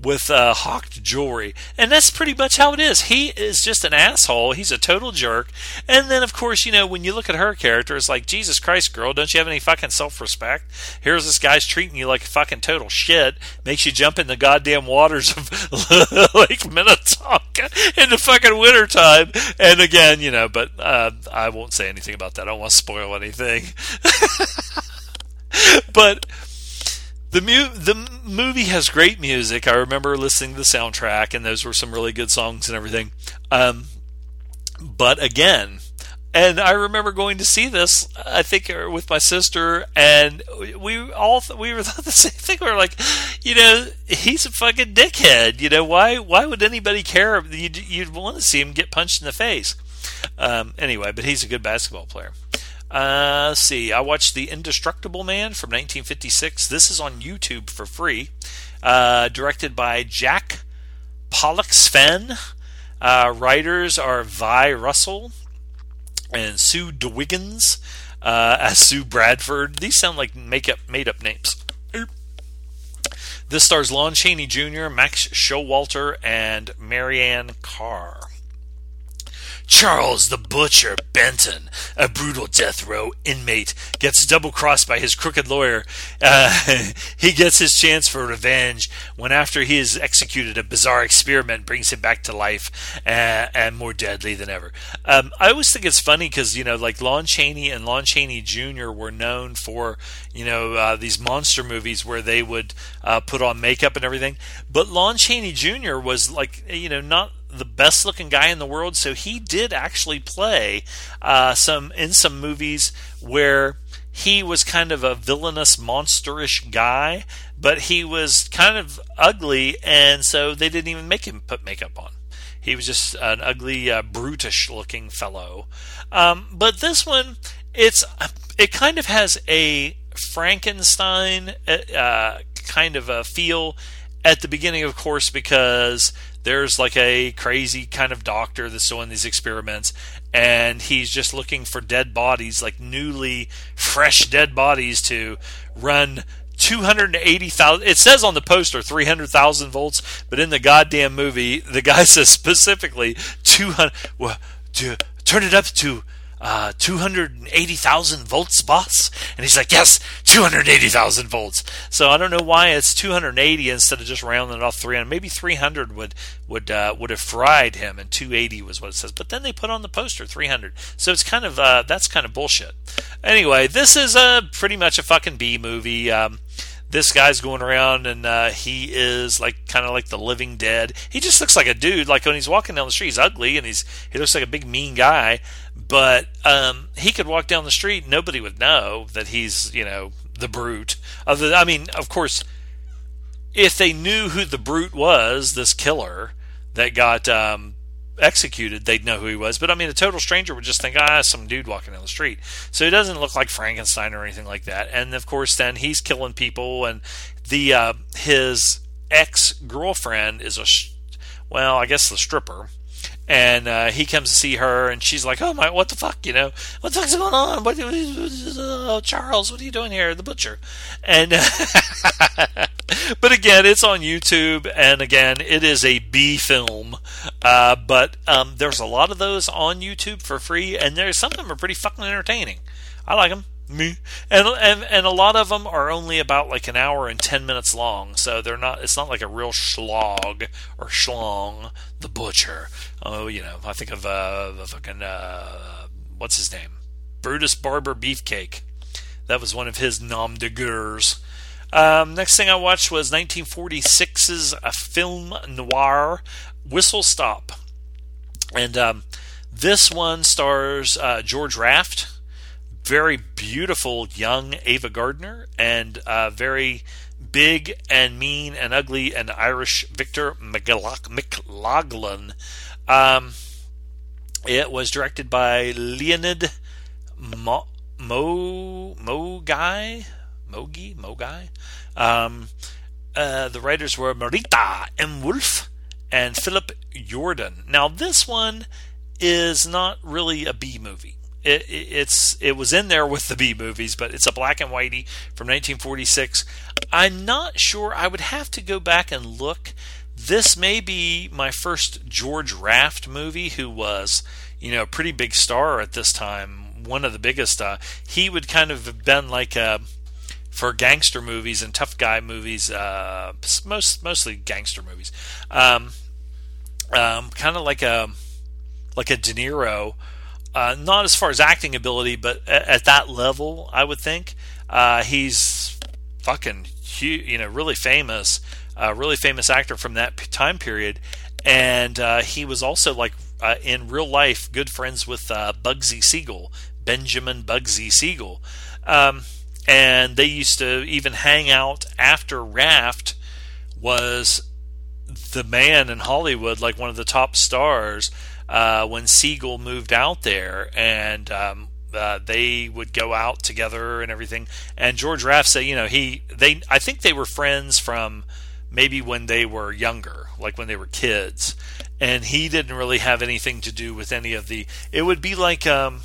with uh, hawked jewelry. And that's pretty much how it is. He is just an asshole. He's a total jerk. And then, of course, you know, when you look at her character, it's like, Jesus Christ, girl, don't you have any fucking self respect? Here's this guy's treating you like fucking total shit. Makes you jump in the goddamn waters of Lake Minnetonka in the fucking wintertime. And again, you know, but uh, I won't say anything about that. I don't want to spoil anything. but the mu- the movie has great music. I remember listening to the soundtrack, and those were some really good songs and everything. Um, but again, and I remember going to see this. I think uh, with my sister, and we all th- we were the same thing. We were like, you know, he's a fucking dickhead. You know, why why would anybody care? You'd, you'd want to see him get punched in the face. Um, anyway, but he's a good basketball player. Uh, let's see. I watched The Indestructible Man from 1956. This is on YouTube for free. Uh, directed by Jack Pollexfen. Uh, writers are Vi Russell and Sue DeWiggins uh, as Sue Bradford. These sound like make up, made up names. This stars Lon Chaney Jr., Max Showalter, and Marianne Carr. Charles the Butcher Benton, a brutal death row inmate, gets double crossed by his crooked lawyer. Uh, he gets his chance for revenge when, after he is executed, a bizarre experiment brings him back to life uh, and more deadly than ever. Um, I always think it's funny because, you know, like Lon Chaney and Lon Chaney Jr. were known for, you know, uh, these monster movies where they would uh, put on makeup and everything. But Lon Chaney Jr. was like, you know, not the best looking guy in the world. So he did actually play uh, some in some movies where he was kind of a villainous, monsterish guy, but he was kind of ugly, and so they didn't even make him put makeup on. He was just an ugly, uh, brutish looking fellow. Um, but this one, it's it kind of has a Frankenstein uh, kind of a feel at the beginning, of course, because there's like a crazy kind of doctor that's doing these experiments and he's just looking for dead bodies like newly fresh dead bodies to run 280,000 it says on the poster 300,000 volts but in the goddamn movie the guy says specifically 200 well, to turn it up to uh, 280,000 volts, boss? And he's like, yes, 280,000 volts. So I don't know why it's 280 instead of just rounding it off 300. Maybe 300 would would uh, would have fried him, and 280 was what it says. But then they put on the poster 300. So it's kind of uh, that's kind of bullshit. Anyway, this is a pretty much a fucking B movie. Um, this guy's going around and uh, he is like kind of like the living dead. He just looks like a dude. Like when he's walking down the street, he's ugly and he's he looks like a big mean guy. But um, he could walk down the street, nobody would know that he's you know the brute. Other, I mean, of course, if they knew who the brute was, this killer that got um, executed, they'd know who he was. But I mean, a total stranger would just think, ah, some dude walking down the street. So he doesn't look like Frankenstein or anything like that. And of course, then he's killing people, and the uh, his ex girlfriend is a, well, I guess the stripper and uh, he comes to see her, and she's like, "Oh my, what the fuck? You know, what the fuck's going on? What, uh, Charles, what are you doing here, the butcher?" And but again, it's on YouTube, and again, it is a B film. Uh, but um, there's a lot of those on YouTube for free, and there's some of them are pretty fucking entertaining. I like them. Me and and and a lot of them are only about like an hour and ten minutes long, so they're not. It's not like a real slog or schlong. The butcher. Oh, you know, I think of uh, the fucking uh, what's his name, Brutus Barber Beefcake. That was one of his nom de guerres. Um, next thing I watched was 1946's a film noir, Whistle Stop, and um, this one stars uh, George Raft very beautiful young Ava Gardner and uh, very big and mean and ugly and Irish Victor McLaglen. Um, it was directed by Leonid Mo Mo Mogai Mogi Mogai. Um, uh, the writers were Marita M. Wolf and Philip Jordan. Now this one is not really a B movie it, it's it was in there with the B movies, but it's a black and whitey from 1946. I'm not sure. I would have to go back and look. This may be my first George Raft movie, who was you know a pretty big star at this time, one of the biggest. Uh, he would kind of have been like a for gangster movies and tough guy movies, uh, most mostly gangster movies, um, um, kind of like a like a De Niro uh, not as far as acting ability, but at, at that level, I would think. Uh, he's fucking huge, you know, really famous, uh, really famous actor from that time period, and uh, he was also like uh, in real life good friends with uh, Bugsy Siegel, Benjamin Bugsy Siegel, um, and they used to even hang out after Raft was the man in Hollywood, like one of the top stars uh, when Siegel moved out there, and um, uh, they would go out together and everything. And George Raft said, you know, he they I think they were friends from maybe when they were younger, like when they were kids, and he didn't really have anything to do with any of the. It would be like. Um,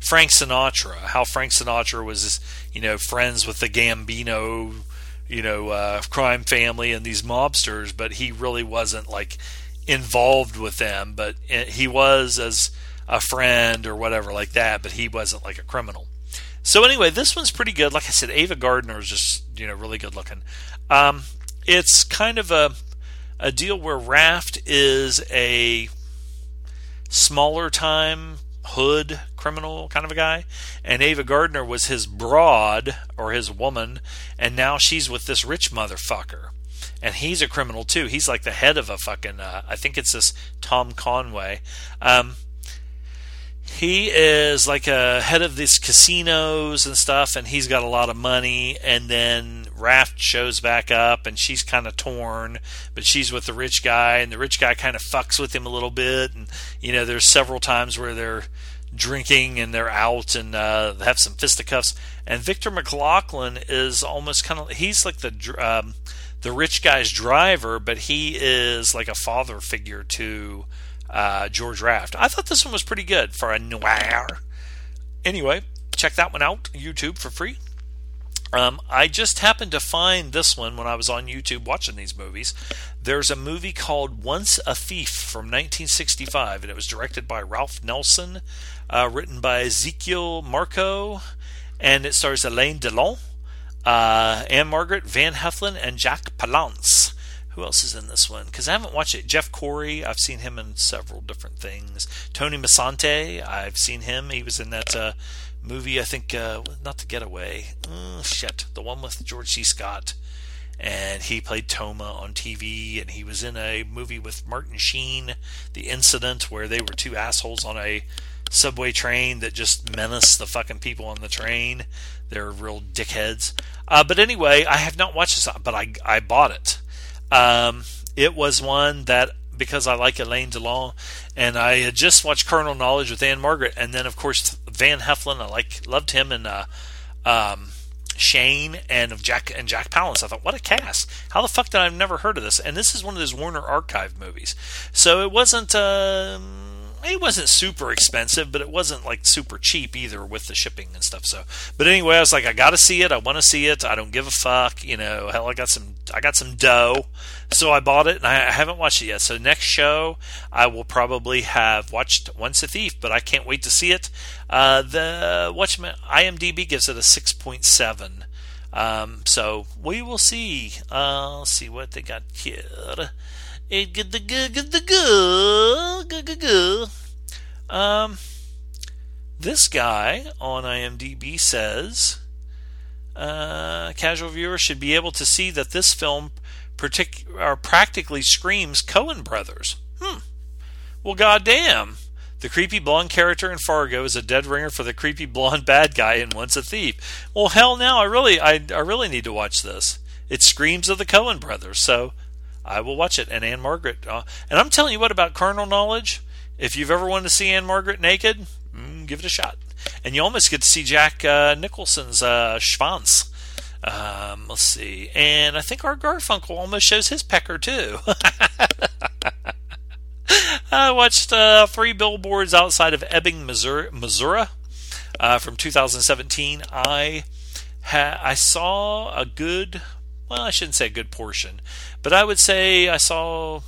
Frank Sinatra, how Frank Sinatra was, you know, friends with the Gambino, you know, uh, crime family and these mobsters, but he really wasn't like involved with them, but he was as a friend or whatever like that, but he wasn't like a criminal. So anyway, this one's pretty good. Like I said, Ava Gardner is just you know really good looking. Um, it's kind of a a deal where Raft is a smaller time hood criminal kind of a guy, and Ava Gardner was his broad or his woman, and now she's with this rich motherfucker and he's a criminal too. He's like the head of a fucking. Uh, I think it's this Tom Conway. Um, he is like a head of these casinos and stuff, and he's got a lot of money. And then Raft shows back up, and she's kind of torn, but she's with the rich guy, and the rich guy kind of fucks with him a little bit. And you know, there's several times where they're drinking and they're out and uh, have some fisticuffs. And Victor McLaglen is almost kind of he's like the um, the rich guy's driver, but he is like a father figure to uh, George Raft. I thought this one was pretty good for a noir. Anyway, check that one out, YouTube for free. Um, I just happened to find this one when I was on YouTube watching these movies. There's a movie called Once a Thief from 1965, and it was directed by Ralph Nelson, uh, written by Ezekiel Marco, and it stars Alain Delon, uh, Ann-Margret, Van Heflin, and Jack Palance. Who else is in this one? Because I haven't watched it. Jeff Corey, I've seen him in several different things. Tony Musante, I've seen him. He was in that uh, movie, I think, uh, not The Getaway. Oh, shit, the one with George C. Scott. And he played Toma on TV, and he was in a movie with Martin Sheen, The Incident, where they were two assholes on a subway train that just menace the fucking people on the train. They're real dickheads. Uh, but anyway, I have not watched this, but I I bought it. Um, it was one that because I like Alain Delon, and I had just watched Carnal Knowledge with Ann-Margret, and then of course Van Heflin. I like loved him and uh, um, Shane and of Jack and Jack Palance. I thought, what a cast! How the fuck did I never heard of this? And this is one of those Warner Archive movies, so it wasn't. Um, it wasn't super expensive, but it wasn't like super cheap either with the shipping and stuff. So, but anyway, I was like, I got to see it. I want to see it. I don't give a fuck. You know, hell, I got some, I got some dough, so I bought it, and I haven't watched it yet. So next show, I will probably have watched Once a Thief, but I can't wait to see it. Uh, the Watchmen IMDb gives it a six point seven. Um, so we will see. Uh, let's see what they got here. It good the good good the good good good. Um, this guy on IMDb says uh, casual viewers should be able to see that this film partic- or practically screams Coen Brothers. Hmm. Well, goddamn. The creepy blonde character in Fargo is a dead ringer for the creepy blonde bad guy in Once a Thief. Well, hell, now I really, I, I really need to watch this. It screams of the Coen Brothers. So I will watch it. And Ann-Margret, Uh, and I'm telling you what about carnal knowledge. If you've ever wanted to see Ann-Margret naked, mm, give it a shot. And you almost get to see Jack uh, Nicholson's uh, schwanz. Um, let's see. And I think Art Garfunkel almost shows his pecker too. I watched uh, three billboards outside of Ebbing, Missouri, Missouri uh, from 2017. I ha- I saw a good, well, I shouldn't say a good portion, but I would say I saw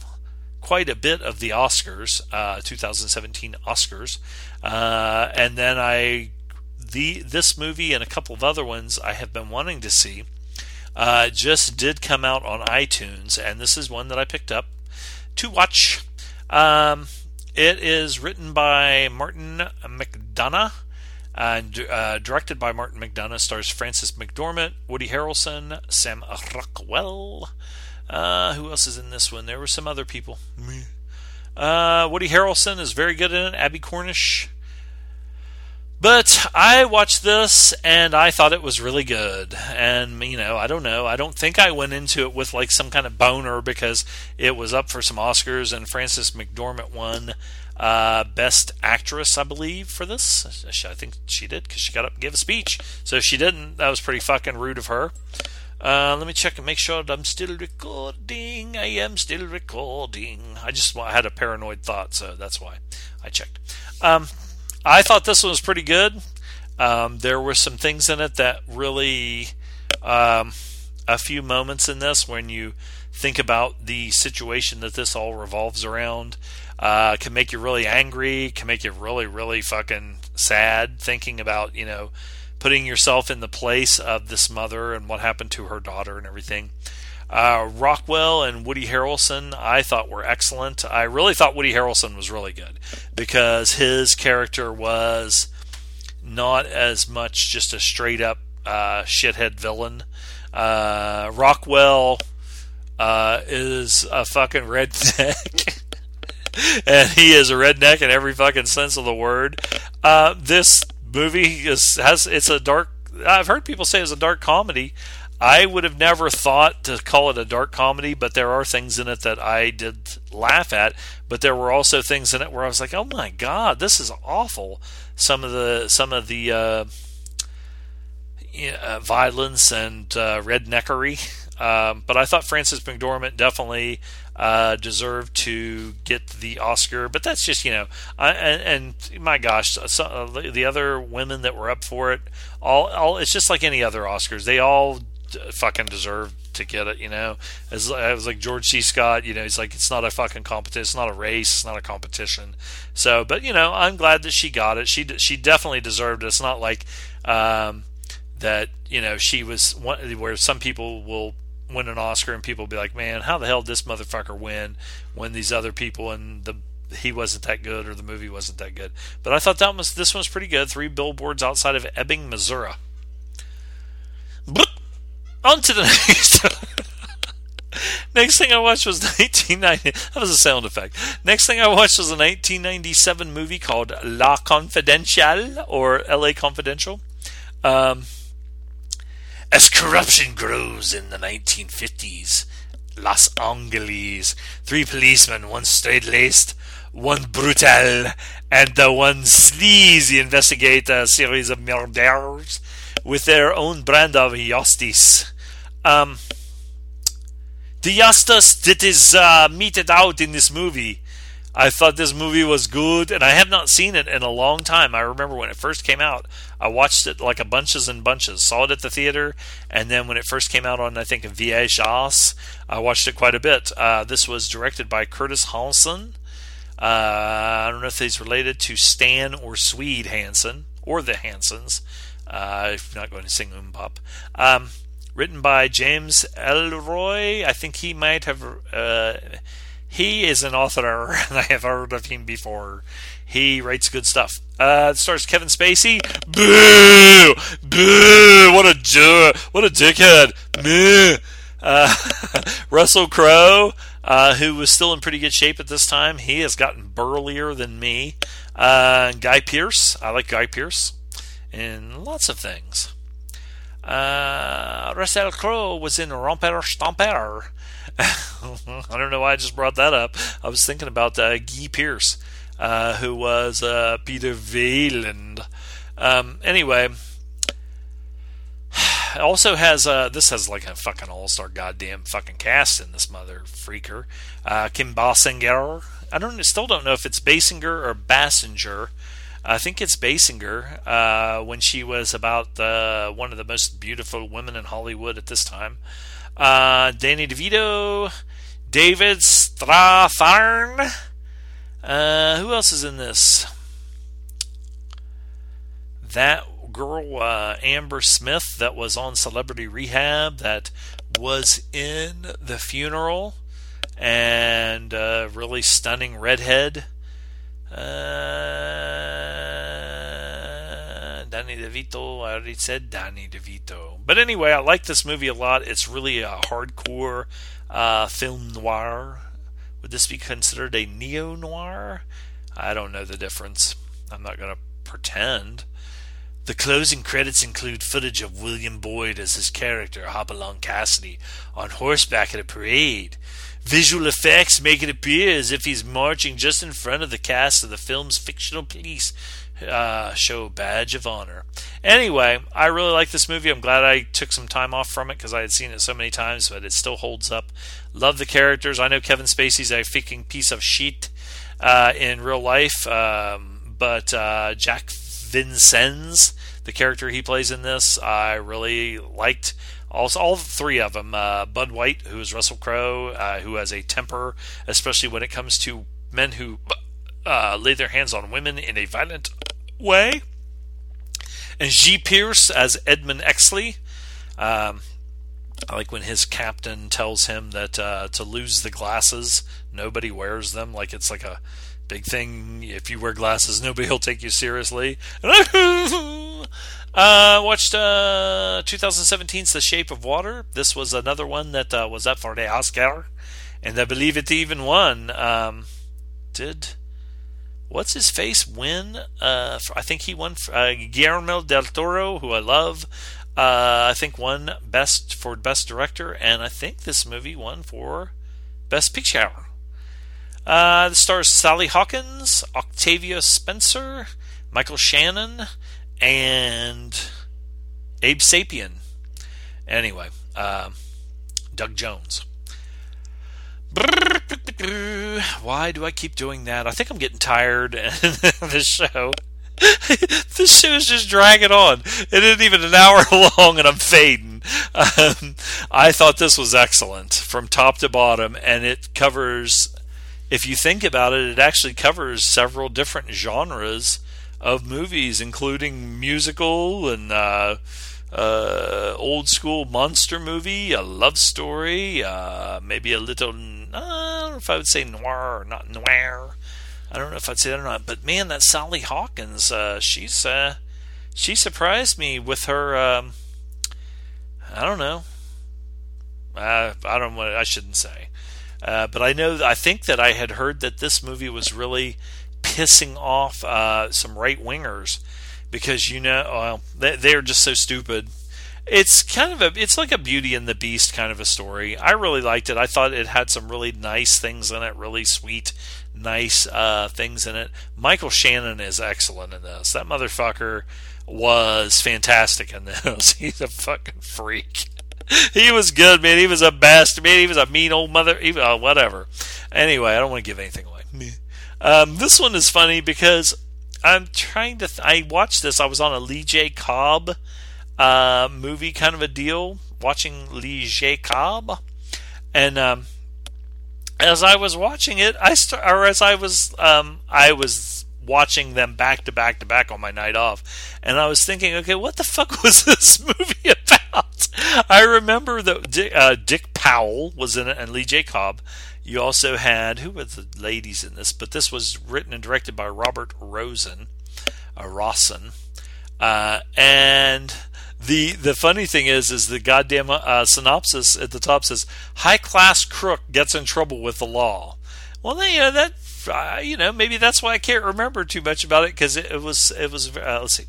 quite a bit of the Oscars, uh, 2017 Oscars, uh, and then I the this movie and a couple of other ones I have been wanting to see. Uh, just did come out on iTunes, and this is one that I picked up to watch. Um, it is written by Martin McDonagh and uh, directed by Martin McDonagh. Stars Frances McDormand, Woody Harrelson, Sam Rockwell. Uh, who else is in this one? There were some other people. Uh, Woody Harrelson is very good in it. Abbie Cornish. But I watched this and I thought it was really good. And, you know, I don't know. I don't think I went into it with like some kind of boner because it was up for some Oscars and Frances McDormand won uh, Best Actress, I believe, for this. I think she did because she got up and gave a speech. So if she didn't, that was pretty fucking rude of her. Uh, let me check and make sure that I'm still recording. I am still recording. I just I had a paranoid thought, so that's why I checked. Um, I thought this one was pretty good. Um, there were some things in it that really, um, a few moments in this when you think about the situation that this all revolves around, uh, can make you really angry, can make you really, really fucking sad thinking about, you know, putting yourself in the place of this mother and what happened to her daughter and everything. Uh, Rockwell and Woody Harrelson, I thought were excellent. I really thought Woody Harrelson was really good because his character was not as much just a straight up uh, shithead villain. Uh, Rockwell uh, is a fucking redneck. and he is a redneck in every fucking sense of the word. Uh, this movie is has it's a dark. I've heard people say it's a dark comedy. I would have never thought to call it a dark comedy, but there are things in it that I did laugh at. But there were also things in it where I was like, "Oh my god, this is awful." Some of the some of the uh, uh, violence and uh, redneckery. Um, but I thought Frances McDormand definitely uh, deserved to get the Oscar. But that's just you know, I, and, and, my gosh, so, uh, the other women that were up for it, all, all it's just like any other Oscars. They all fucking deserve to get it. You know, as I was like George C. Scott. You know, he's like it's not a fucking competition. It's not a race. It's not a competition. So, but you know, I'm glad that she got it. She she definitely deserved it. It's not like. Um, that you know she was one where some people will win an Oscar and people be like, "Man, how the hell did this motherfucker win when these other people and the he wasn't that good or the movie wasn't that good?" But I thought that was this one's pretty good. Three billboards outside of Ebbing, Missouri. But on to the next. Next thing I watched was 1990. That was a sound effect. Next thing I watched was a 1997 movie called La Confidential or L.A. Confidential. Um, as corruption grows in the 1950s, Los Angeles, three policemen, one straight laced, one brutal, and the one sleazy investigate a series of murders with their own brand of justice. Um, the justice that is uh, meted out in this movie I thought this movie was good, and I have not seen it in a long time. I remember when it first came out, I watched it like a bunches and bunches. Saw it at the theater, and then when it first came out on, I think, VHS, I watched it quite a bit. Uh, this was directed by Curtis Hanson. Uh, I don't know if he's related to Stan or Swede Hansen, or the Hansons. Uh, you're not going to sing um pop. Um, written by James Ellroy. I think he might have uh, he is an author, and I have heard of him before. He writes good stuff. Uh, it stars Kevin Spacey. Boo! Boo! What a what a dickhead! Boo! Uh, Russell Crowe, uh, who was still in pretty good shape at this time. He has gotten burlier than me. Uh, Guy Pearce. I like Guy Pearce in lots of things. Uh, Russell Crowe was in Romper Stomper. I don't know why I just brought that up. I was thinking about uh, Guy Pearce, uh, who was uh, Peter Weyland. Um, anyway, also has uh, this has like a fucking all star goddamn fucking cast in this mother freaker. Uh, Kim Basinger. I don't still don't know if it's Basinger or Bassinger. I think it's Basinger uh, when she was about one of the most beautiful women in Hollywood at this time. Uh, Danny DeVito, David Strathairn. Uh, who else is in this? That girl, uh, Amber Smith, that was on Celebrity Rehab, that was in the funeral, and uh, really stunning redhead. Uh, Danny DeVito, I already said Danny DeVito. But anyway, I like this movie a lot. It's really a hardcore uh, film noir. Would this be considered a neo noir? I don't know the difference. I'm not going to pretend. The closing credits include footage of William Boyd as his character, Hopalong Cassidy, on horseback at a parade. Visual effects make it appear as if he's marching just in front of the cast of the film's fictional police uh, show Badge of Honor. Anyway, I really like this movie. I'm glad I took some time off from it because I had seen it so many times, but it still holds up. Love the characters. I know Kevin Spacey's a freaking piece of shit uh, in real life, um, but uh, Jack Vincennes, the character he plays in this, I really liked. Also, all three of them. Uh, Bud White, who is Russell Crowe, uh, who has a temper, especially when it comes to men who uh, lay their hands on women in a violent way. And G. Pearce as Edmund Exley. Um, I like when his captain tells him that uh, to lose the glasses, nobody wears them. Like it's like a big thing. If you wear glasses, nobody will take you seriously. Uh, watched uh, 2017's The Shape of Water. This was another one that uh, was up for the Oscar, and I believe it even won. Um, did what's his face win? Uh, for, I think he won for, uh, Guillermo del Toro, who I love. Uh, I think won best for best director, and I think this movie won for best picture. Uh, the stars Sally Hawkins, Octavia Spencer, Michael Shannon, and Abe Sapien. Anyway, uh, Doug Jones. Why do I keep doing that? I think I'm getting tired of this show. this show is just dragging on. It isn't even an hour long, and I'm fading. Um, I thought this was excellent from top to bottom, and it covers. If you think about it, it actually covers several different genres of movies, including musical and uh, uh, old school monster movie, a love story, uh, maybe a little. I don't know if I would say noir or not noir. I don't know if I'd say that or not. But man, that Sally Hawkins, uh, she's uh, she surprised me with her. Um, I don't know. I I don't. I shouldn't say. Uh, but I know. I think that I had heard that this movie was really pissing off uh, some right wingers because you know well, they, they're just so stupid. It's kind of a it's like a Beauty and the Beast kind of a story. I really liked it. I thought it had some really nice things in it, really sweet, nice uh, things in it. Michael Shannon is excellent in this. That motherfucker was fantastic in this. He's a fucking freak. he was good, man. He was a bastard, man. He was a mean old mother. Even, uh, whatever. Anyway, I don't want to give anything away. Um, this one is funny because I'm trying to. Th- I watched this. I was on a Lee J. Cobb uh, movie, kind of a deal, watching Lee J. Cobb. And um, as I was watching it, I start, or as I was, um, I was watching them back to back to back on my night off, and I was thinking, okay, what the fuck was this movie about? I remember that Dick, uh, Dick Powell was in it, and Lee J. Cobb. You also had who were the ladies in this? But this was written and directed by Robert Rosen, uh, Rawson, uh, and the the funny thing is, is the goddamn uh, synopsis at the top says high class crook gets in trouble with the law. Well, you know that uh, you know maybe that's why I can't remember too much about it because it, it, was it was uh, let's see.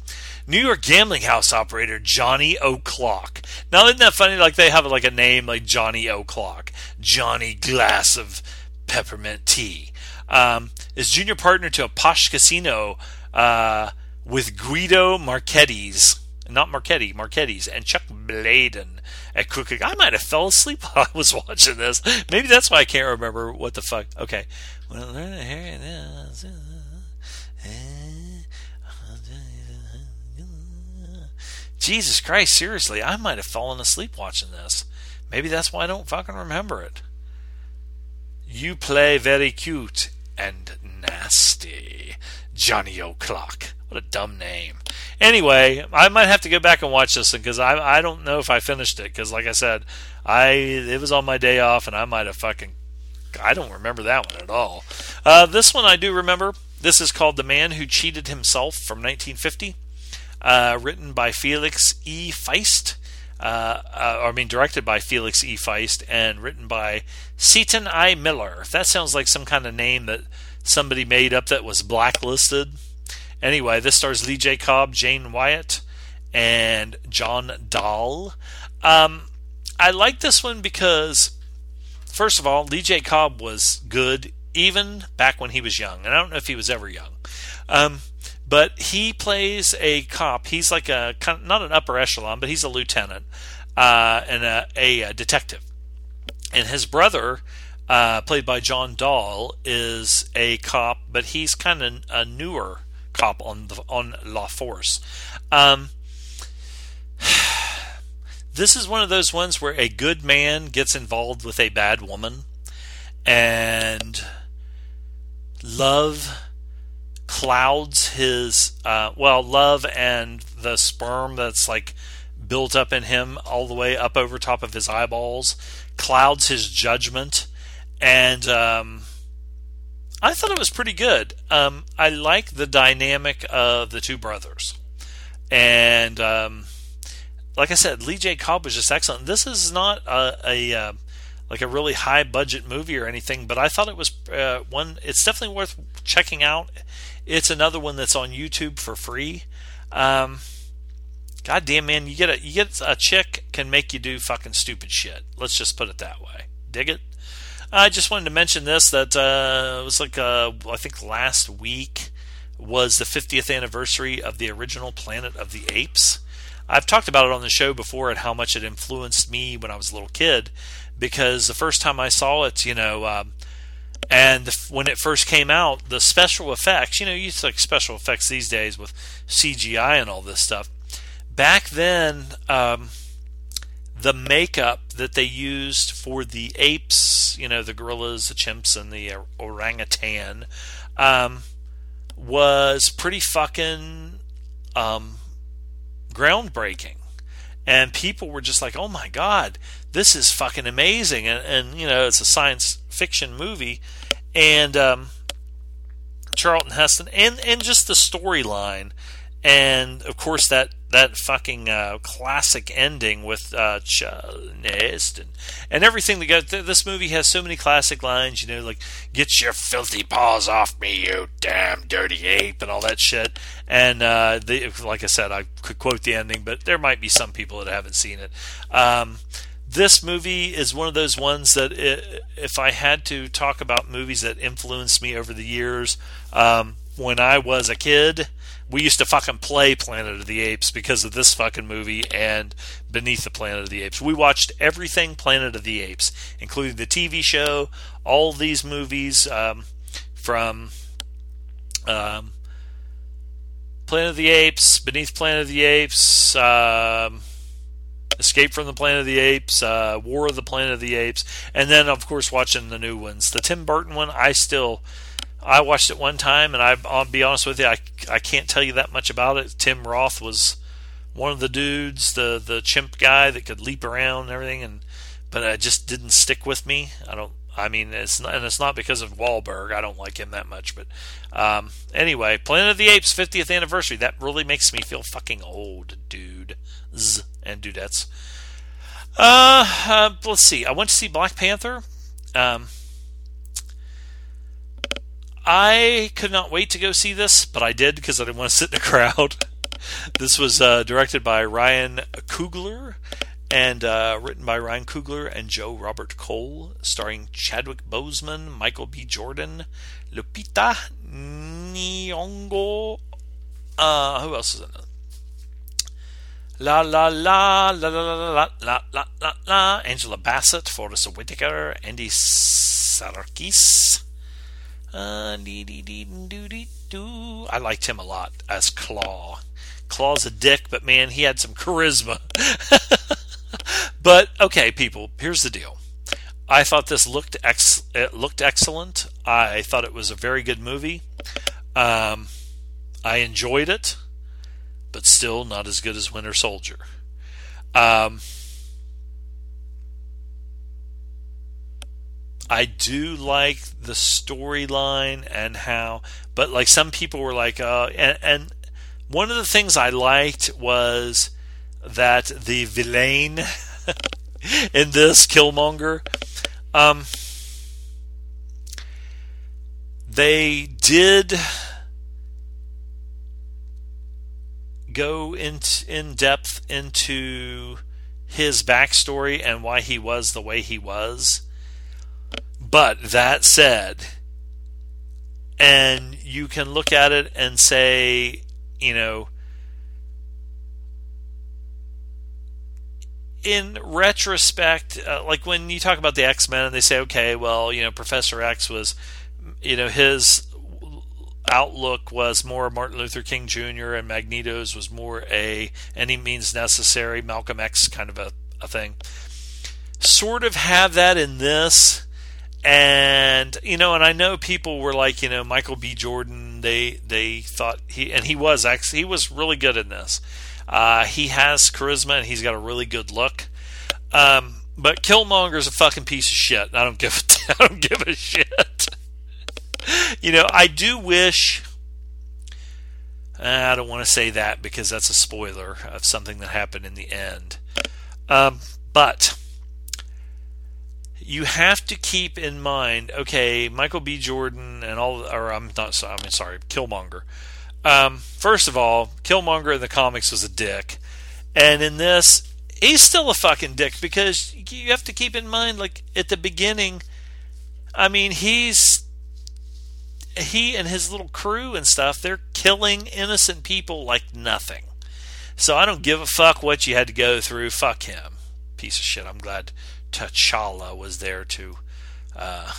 New York gambling house operator Johnny O'Clock. Now isn't that funny? Like they have like a name like Johnny O'Clock, Johnny Glass of Peppermint Tea. Um, is junior partner to a posh casino uh, with Guido Marchetti's not Marchetti, Marchetti's, and Chuck Bladen at Crooked. I might have fell asleep while I was watching this. Maybe that's why I can't remember what the fuck. Okay. Jesus Christ, seriously, I might have fallen asleep watching this. Maybe that's why I don't fucking remember it. You play very cute and nasty. Johnny O'Clock. What a dumb name. Anyway, I might have to go back and watch this because I I don't know if I finished it because like I said, I it was on my day off and I might have fucking I don't remember that one at all. Uh, this one I do remember. This is called The Man Who Cheated Himself from 1950, uh, written by Felix E. Feist. Uh, uh, I mean, directed by Felix E. Feist and written by Seton I. Miller. That sounds like some kind of name that somebody made up that was blacklisted, Anyway, this stars Lee J. Cobb, Jane Wyatt, and John Dall. Um, I like this one because, first of all, Lee J. Cobb was good even back when he was young, and I don't know if he was ever young. Um, but he plays a cop. He's like a not an upper echelon, but he's a lieutenant uh, and a, a, detective. And his brother, uh, played by John Dall, is a cop, but he's kind of a newer cop on the on La Force. Um, this is one of those ones where a good man gets involved with a bad woman, and love clouds his uh, well, love and the sperm that's like built up in him all the way up over top of his eyeballs clouds his judgment and um, I thought it was pretty good. Um, I like the dynamic of the two brothers, and um, like I said, Lee J. Cobb was just excellent. This is not a, a uh, like a really high budget movie or anything, but I thought it was uh, one. It's definitely worth checking out. It's another one that's on YouTube for free. Um, God damn man, you get a you get a chick can make you do fucking stupid shit. Let's just put it that way. Dig it? I just wanted to mention this that uh, it was like uh, I think last week was the 50th anniversary of the original Planet of the Apes. I've talked about it on the show before and how much it influenced me when I was a little kid because the first time I saw it, you know, um, and when it first came out, the special effects, you know, you like special effects these days with CGI and all this stuff. Back then, um, the makeup that they used for the apes, you know, the gorillas, the chimps, and the orangutan, um, was pretty fucking um, groundbreaking. And people were just like, oh my God, this is fucking amazing. And, and you know, it's a science fiction movie. And um, Charlton Heston, and, and just the storyline. And of course, that that fucking uh, classic ending with uh, Nest and and everything that got this movie has so many classic lines, you know, like "Get your filthy paws off me, you damn dirty ape" and all that shit. And uh, like I said, I could quote the ending, but there might be some people that haven't seen it. Um, this movie is one of those ones that it, if I had to talk about movies that influenced me over the years, um, when I was a kid we used to fucking play Planet of the Apes because of this fucking movie and Beneath the Planet of the Apes. We watched everything Planet of the Apes, including the TV show, all these movies um, from Um, Planet of the Apes, Beneath Planet of the Apes, um, Escape from the Planet of the Apes, uh, War of the Planet of the Apes, and then of course watching the new ones. The Tim Burton one, I still, I watched it one time, and I, I'll be honest with you, I, I can't tell you that much about it. Tim Roth was one of the dudes, the the chimp guy that could leap around and everything, and but it just didn't stick with me. I don't. I mean, it's not, and it's not because of Wahlberg. I don't like him that much, but um, anyway, Planet of the Apes 50th anniversary. That really makes me feel fucking old, dude. Z and dudettes. Uh, uh, let's see. I went to see Black Panther. Um, I could not wait to go see this, but I did because I didn't want to sit in a crowd. this was uh, directed by Ryan Coogler and uh, written by Ryan Coogler and Joe Robert Cole, starring Chadwick Boseman, Michael B. Jordan, Lupita Nyong'o. Uh, who else is in it? La la la la la la la la la la la Angela Bassett, Forest Whitaker, Andy Serkis. Uh. I liked him a lot as Klaue. Klaue's a dick, but man, he had some charisma. but okay, people, here's the deal. I thought this looked ex- it looked excellent. I thought it was a very good movie. Um, I enjoyed it, but still not as good as Winter Soldier. Um, I do like the storyline and how, but like some people were like, uh, and, and one of the things I liked was that the villain in this Killmonger, um, they did go in in depth into his backstory and why he was the way he was. But that said, and you can look at it and say, you know, in retrospect, uh, like when you talk about the X Men and they say, okay, well, you know, Professor X was, you know, his outlook was more Martin Luther King Jr. and Magneto's was more a any means necessary, Malcolm X kind of a, a thing. Sort of have that in this. And you know, and I know people were like, you know, Michael B. Jordan. They they thought he and he was actually he was really good in this. Uh, he has charisma and he's got a really good look. Um, but Killmonger's a fucking piece of shit. I don't give a, I don't give a shit. you know, I do wish. I don't want to say that because that's a spoiler of something that happened in the end. Um, but you have to keep in mind, okay, Michael B. Jordan and all, or I'm not, I mean, sorry, Killmonger. Um, first of all, Killmonger in the comics was a dick, and in this, he's still a fucking dick because you have to keep in mind, like at the beginning, I mean, he's he and his little crew and stuff, they're killing innocent people like nothing. So I don't give a fuck what you had to go through. Fuck him, piece of shit. I'm glad T'Challa was there to. Uh,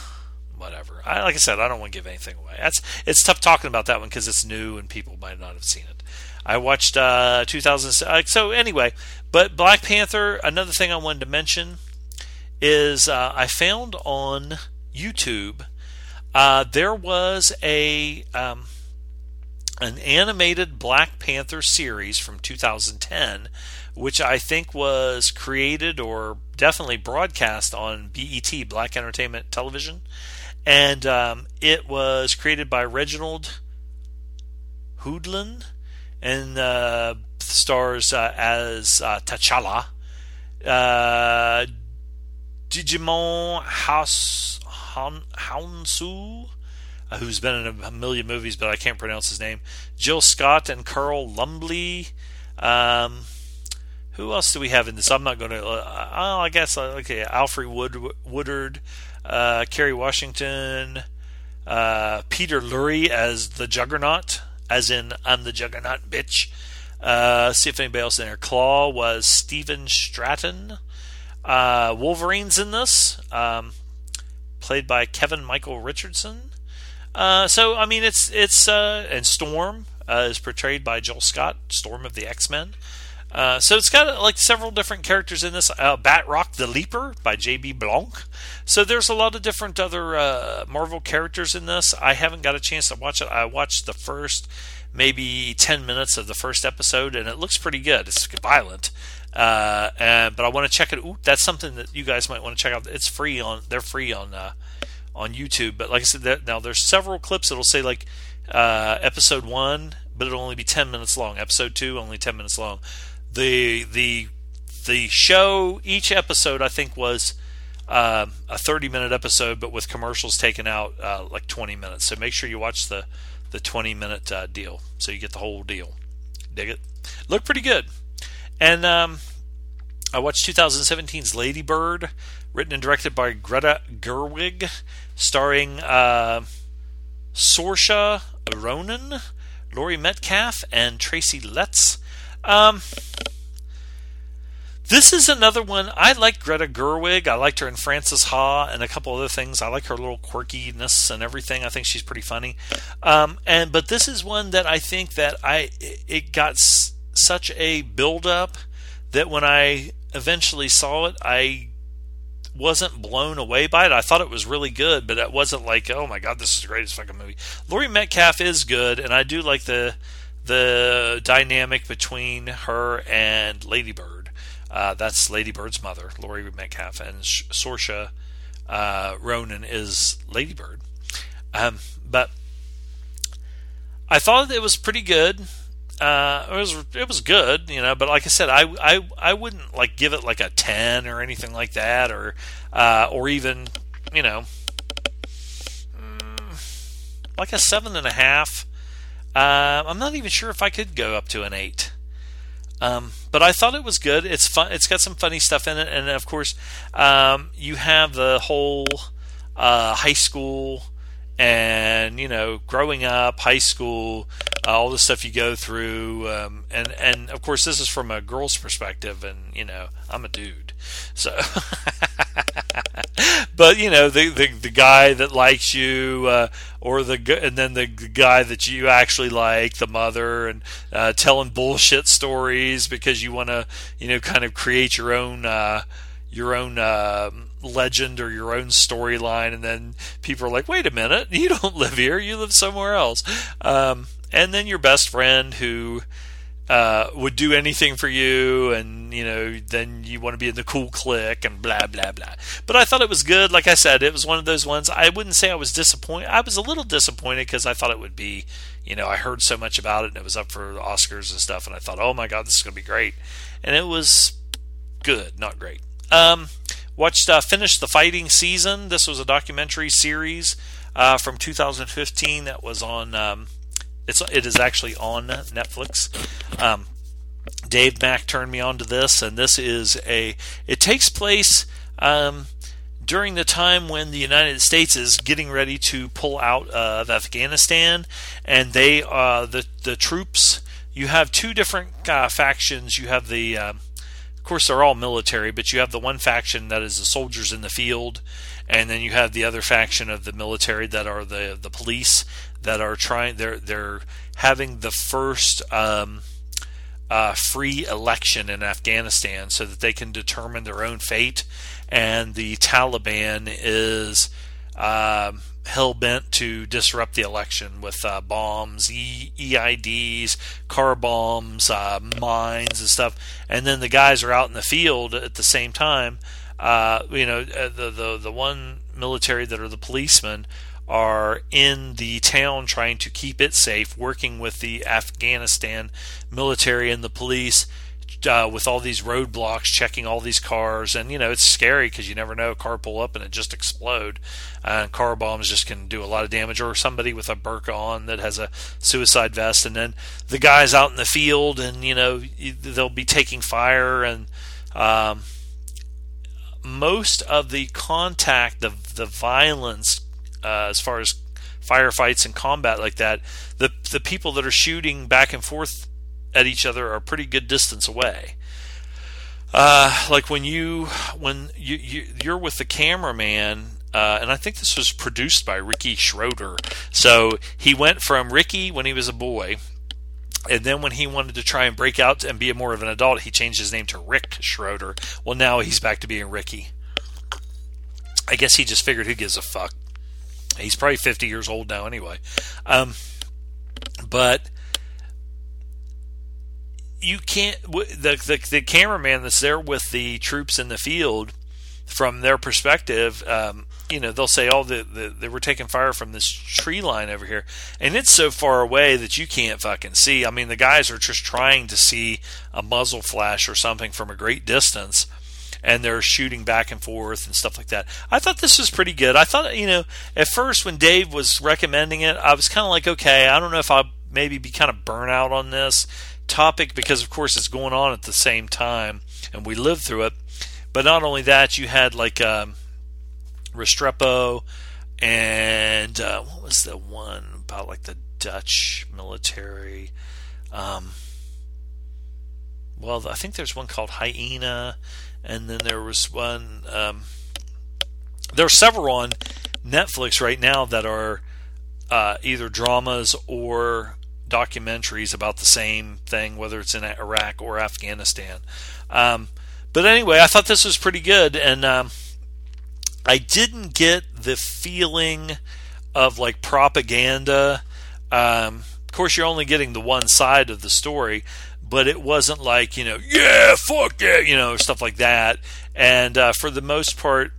whatever. I, like I said, I don't want to give anything away. That's it's tough talking about that one because it's new and people might not have seen it. I watched uh, 2000. Uh, so anyway, but Black Panther. Another thing I wanted to mention is uh, I found on YouTube uh, there was a um, an animated Black Panther series from 2010, which I think was created or definitely broadcast on BET Black Entertainment Television and um, it was created by Reginald Hudlin and uh, stars uh, as uh, T'Challa, uh, Djimon House Hounsou, uh, who's been in a million movies, but I can't pronounce his name. Jill Scott and Carl Lumbly. Um, who else do we have in this? I'm not going to. Uh, oh, I guess okay. Alfre Wood Woodard, uh, Kerry Washington, uh, Peter Lurie as the Juggernaut, as in I'm the Juggernaut, bitch. Uh, see if anybody else in there. Claw was Stephen Stanton. Uh, Wolverine's in this, um, played by Kevin Michael Richardson. Uh, so I mean, it's it's uh, and Storm uh, is portrayed by Jill Scott, Storm of the X Men. Uh, so it's got like several different characters in this. Uh, Batroc the Leaper by J.B. Blanc. So there's a lot of different other uh, Marvel characters in this. I haven't got a chance to watch it. I watched the first maybe 10 minutes of the first episode, and it looks pretty good. It's violent. Uh, and, but I want to check it. Ooh, that's something that you guys might want to check out. It's free on. They're free on uh, on YouTube. But like I said, now there's several clips. It'll say like uh, episode one, but it'll only be 10 minutes long. Episode two, only 10 minutes long the the the show each episode I think was uh, a 30 minute episode, but with commercials taken out uh, like 20 minutes. So make sure you watch the the 20 minute uh, deal so you get the whole deal. Dig it? Look pretty good. And um, I watched 2017's Lady Bird, written and directed by Greta Gerwig, starring uh, Saoirse Ronan, Laurie Metcalf, and Tracy Letts. Um, this is another one. I like Greta Gerwig. I liked her in Frances Ha and a couple other things. I like her little quirkiness and everything. I think she's pretty funny. Um, and but this is one that I think that I it got s- such a build up that when I eventually saw it, I wasn't blown away by it. I thought it was really good, but it wasn't like, oh my god, this is the greatest fucking movie. Laurie Metcalf is good, and I do like the the dynamic between her and Ladybird. Uh, that's Ladybird's mother, Laurie Metcalf, and Saoirse uh, Ronan is Ladybird. Um, but I thought it was pretty good. Uh, it was it was good, you know. But like I said, I, I I wouldn't like give it like a ten or anything like that, or uh, or even you know mm, like a seven and a half. Uh, I'm not even sure if I could go up to an eight. Um, but I thought it was good. It's fun. It's got some funny stuff in it, and of course, um, you have the whole uh, high school and you know growing up high school uh, all the stuff you go through um, and and of course this is from a girl's perspective and you know i'm a dude so but you know the, the the guy that likes you uh, or the and then the guy that you actually like the mother and uh, telling bullshit stories because you want to you know kind of create your own uh, your own um, legend or your own storyline. And then people are like wait a minute you don't live here you live somewhere else. Um, and then your best friend who uh, would do anything for you, and you know, then you want to be in the cool clique and blah blah blah. But I thought it was good. Like I said, it was one of those ones. I wouldn't say I was disappointed. I was a little disappointed because I thought it would be, you know, I heard so much about it and it was up for Oscars and stuff, and I thought, oh my god, this is to be great, and it was good, not great. Um, watched uh, finished the fighting season. This was a documentary series uh, from 2015 that was on. Um, it's it is actually on Netflix. Um, Dave Mack turned me on to this, and this is a. It takes place um, during the time when the United States is getting ready to pull out of Afghanistan, and they uh, the the troops. You have two different uh, factions. You have the, uh, of course, they're all military, but you have the one faction that is the soldiers in the field, and then you have the other faction of the military that are the the police that are trying. They're they're having the first um, uh, free election in Afghanistan so that they can determine their own fate, and the Taliban is. Um, hell bent to disrupt the election with uh, bombs, e- EIDs, car bombs, uh, mines, and stuff. And then the guys are out in the field at the same time. Uh, you know, uh, the the the one military that are the policemen are in the town trying to keep it safe, working with the Afghanistan military and the police. Uh, with all these roadblocks, checking all these cars, and you know it's scary because you never know. A car pull up and it just explode. Uh, car bombs just can do a lot of damage, or somebody with a burqa on that has a suicide vest, and then the guys out in the field, and you know they'll be taking fire, and um, most of the contact, the the violence uh, as far as firefights and combat like that, the the people that are shooting back and forth at each other are pretty good distance away. Uh, like when you when you, you you're with the cameraman, uh, and I think this was produced by Ricky Schroder. So he went from Ricky when he was a boy, and then when he wanted to try and break out and be more of an adult, he changed his name to Rick Schroder. Well, now he's back to being Ricky. I guess he just figured who gives a fuck. He's probably 50 years old now anyway. Um, but you can't the, the the cameraman that's there with the troops in the field from their perspective um, you know they'll say oh the, the they were taking fire from this tree line over here. And it's so far away that you can't fucking see. I mean the guys are just trying to see a muzzle flash or something from a great distance and they're shooting back and forth and stuff like that i thought this was pretty good i thought you know at first when dave was recommending it i was kind of like okay i don't know if i'll maybe be kind of burnout on this topic because, of course, it's going on at the same time and we lived through it. But not only that, you had like um, Restrepo and uh, what was the one about like the Dutch military? Um, well, I think there's one called Hyena, and then there was one. Um, there are several on Netflix right now that are uh, either dramas or documentaries about the same thing, whether it's in Iraq or Afghanistan. Um, but anyway, I thought this was pretty good, and um, I didn't get the feeling of like propaganda. Um, of course, you're only getting the one side of the story, but it wasn't like you know, yeah, fuck yeah, you know, stuff like that. And uh, for the most part,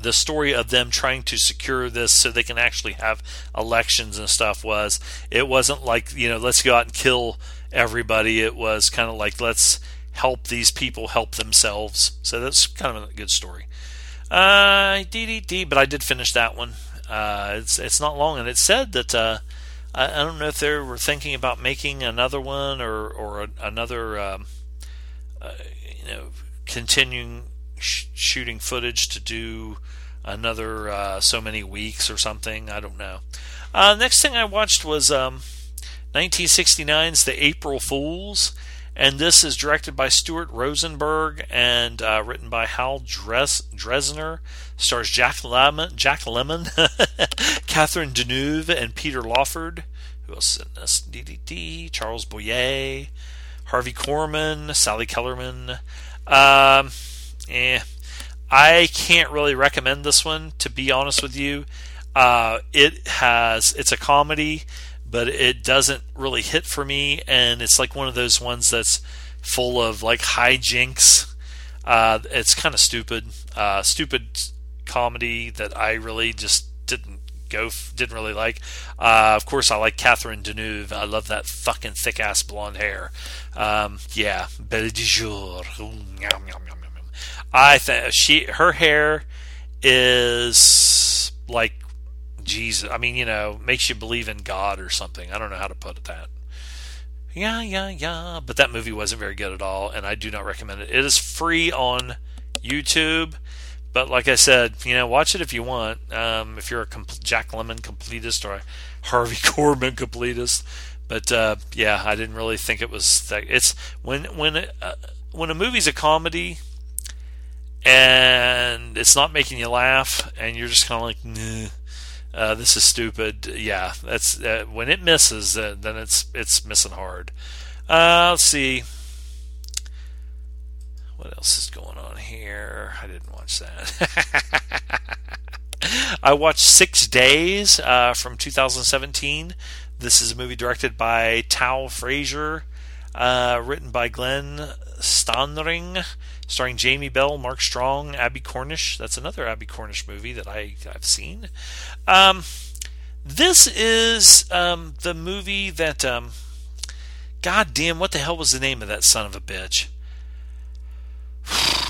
the story of them trying to secure this so they can actually have elections and stuff was it wasn't like you know let's go out and kill everybody. It was kind of like let's help these people help themselves. So that's kind of a good story. Uh DDD, but I did finish that one. Uh, it's it's not long and it said that uh, I, I, don't know if they were thinking about making another one or or another um, uh, you know continuing sh- shooting footage to do another uh, so many weeks or something. I don't know. Uh, next thing I watched was um, 1969's The April Fools, and this is directed by Stuart Rosenberg and uh, written by Hal Dres- Dresner. Stars Jack Lemmon, Jack Lemmon, Catherine Deneuve, and Peter Lawford. Who else is in this? DDD, Charles Boyer, Harvey Korman, Sally Kellerman. Um, eh, I can't really recommend this one to be honest with you. Uh, it has it's a comedy, but it doesn't really hit for me, and it's like one of those ones that's full of like hijinks. Uh, it's kind of stupid, uh, stupid comedy that I really just didn't go, didn't really like. Uh, of course, I like Catherine Deneuve. I love that fucking thick ass blonde hair. Um, yeah, Belle de Jour. I think she her hair is like Jesus. I mean, you know, makes you believe in God or something. I don't know how to put it that. Yeah, yeah, yeah. But that movie wasn't very good at all, and I do not recommend it. It is free on YouTube, but like I said, you know, watch it if you want. Um, if you're a compl- Jack Lemmon completist or a Harvey Korman completist, but uh, yeah, I didn't really think it was that. It's when when uh, when a movie's a comedy and it's not making you laugh, and you're just kind of like, nah, uh, this is stupid. Yeah, that's uh, when it misses, uh, then it's it's missing hard. Uh, let's see. What else is going on here? I didn't watch that. I watched Six Days uh, from 2017. This is a movie directed by Toa Fraser, uh, written by Glenn Standring, starring Jamie Bell, Mark Strong, Abbie Cornish. That's another Abbie Cornish movie that I, I've seen. Um, this is um, the movie that. Um, God damn, what the hell was the name of that son of a bitch?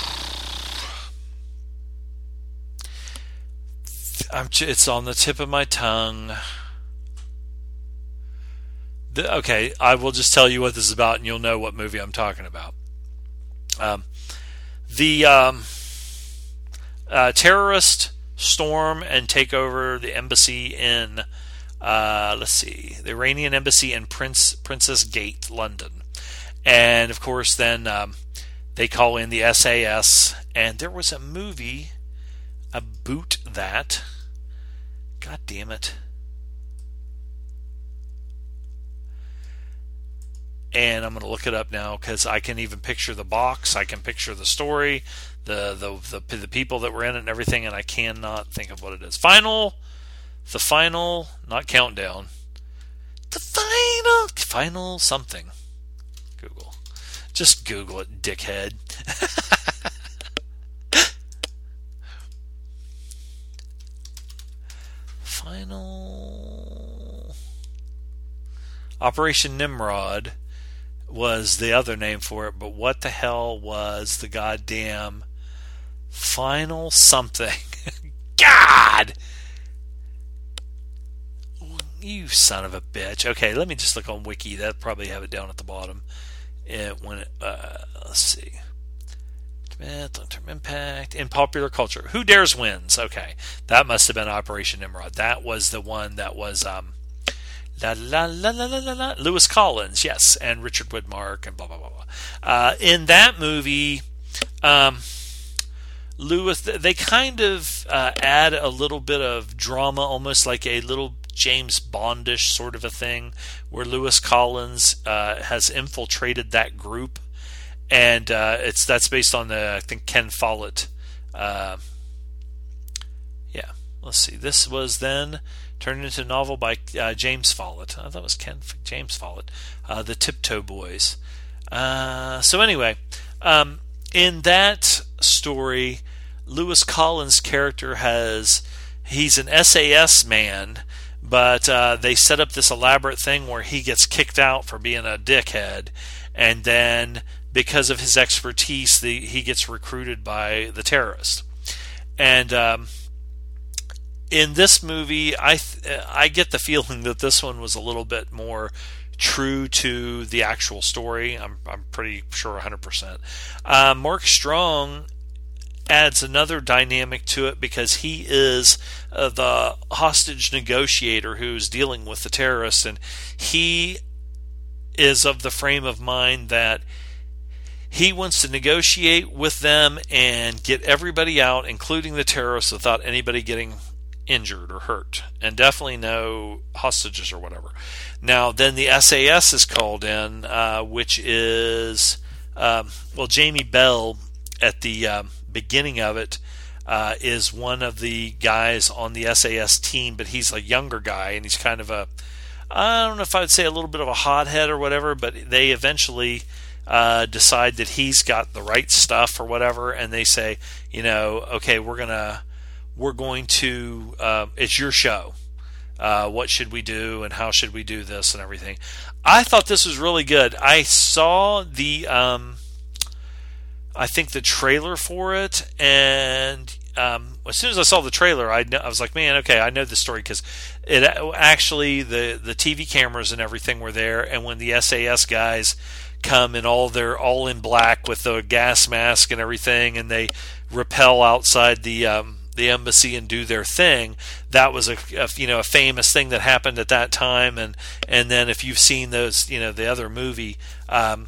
I'm, it's on the tip of my tongue. The, okay, I will just tell you what this is about, and you'll know what movie I'm talking about. Um, the um, uh, terrorist storm and take over the embassy in uh, let's see the Iranian embassy in Prince Princess Gate, London, and of course then um, they call in the SAS. And there was a movie about that. God damn it. And I'm going to look it up now because I can even picture the box, I can picture the story, the, the the the people that were in it and everything, and I cannot think of what it is. Final, the final, not countdown, the final, final something. Google, just Google it, dickhead. final Operation Nimrod was the other name for it, but what the hell was the goddamn final something? God! You son of a bitch. Okay, let me just look on Wiki. That probably have it down at the bottom. It when it, uh, let's see. Long-term impact in popular culture. Who dares wins? Okay, that must have been Operation Nimrod. That was the one that was um, La la la la la la la. Lewis Collins, yes, and Richard Widmark, and blah blah blah blah. Uh, in that movie, um, Lewis, they kind of uh, add a little bit of drama, almost like a little James Bondish sort of a thing, where Lewis Collins uh, has infiltrated that group, and uh, it's that's based on the I think Ken Follett. Uh, yeah, let's see. This was then turned into a novel by uh, James Follett. I thought it was Ken James Follett, uh, The Tiptoe Boys. Uh, so anyway, um, in that story, Lewis Collins' character has he's an SAS man, but uh, they set up this elaborate thing where he gets kicked out for being a dickhead, and then because of his expertise, the, he gets recruited by the terrorist. And um, in this movie, I th- I get the feeling that this one was a little bit more true to the actual story. I'm I'm pretty sure 100%. Uh, Mark Strong adds another dynamic to it because he is uh, the hostage negotiator who's dealing with the terrorists, and he is of the frame of mind that he wants to negotiate with them and get everybody out, including the terrorists, without anybody getting injured or hurt, and definitely no hostages or whatever. Now, then the SAS is called in, uh, which is, um, well, Jamie Bell at the uh, beginning of it uh, is one of the guys on the SAS team, but he's a younger guy, and he's kind of a, I don't know if I'd say a little bit of a hothead or whatever, but they eventually. Uh, decide that he's got the right stuff or whatever, and they say, you know, okay, we're gonna we're going to uh, it's your show. Uh, what should we do and how should we do this and everything. I thought this was really good. I saw the um, i think the trailer for it and um, as soon as i saw the trailer I, I was like man okay i know the story because it actually the the tv cameras and everything were there and when the sas guys come in all their all in black with the gas mask and everything and they repel outside the um, the embassy and do their thing. That was a, a, you know a famous thing that happened at that time, and and then if you've seen those you know the other movie, um,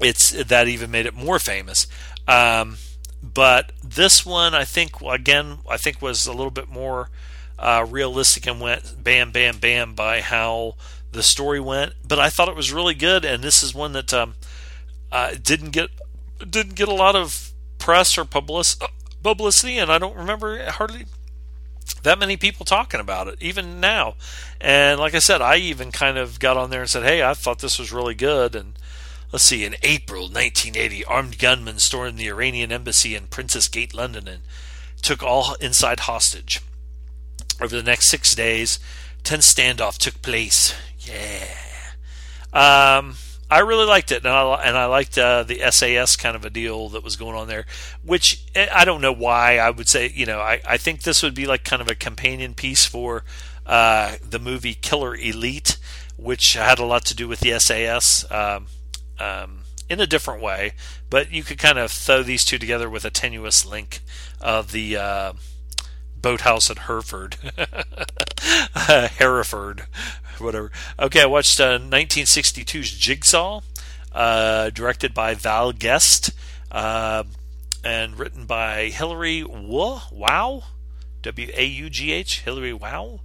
it's that even made it more famous. Um, but this one, I think again, I think was a little bit more uh, realistic and went bam, bam, bam by how the story went. But I thought it was really good, and this is one that um, uh, didn't get didn't get a lot of press or publicity publicity, and I don't remember hardly that many people talking about it, even now. And like I said, I even kind of got on there and said, hey, I thought this was really good. And let's see, in April 1980, armed gunmen stormed the Iranian embassy in Princess Gate, London, and took all inside hostage. Over the next six days, tense standoff took place. Yeah. Um, I really liked it, and I and I liked uh, the SAS kind of a deal that was going on there. Which eh, I don't know why I would say. You know, I, I think this would be like kind of a companion piece for uh, the movie Killer Elite, which had a lot to do with the SAS um, um, in a different way. But you could kind of throw these two together with a tenuous link of the. Boathouse at Hereford, Hereford, whatever. Okay, I watched uh, 1962's Jigsaw, uh, directed by Val Guest. Uh, and written by Hilary Wu, Wow, W A U G H, Hilary Wow.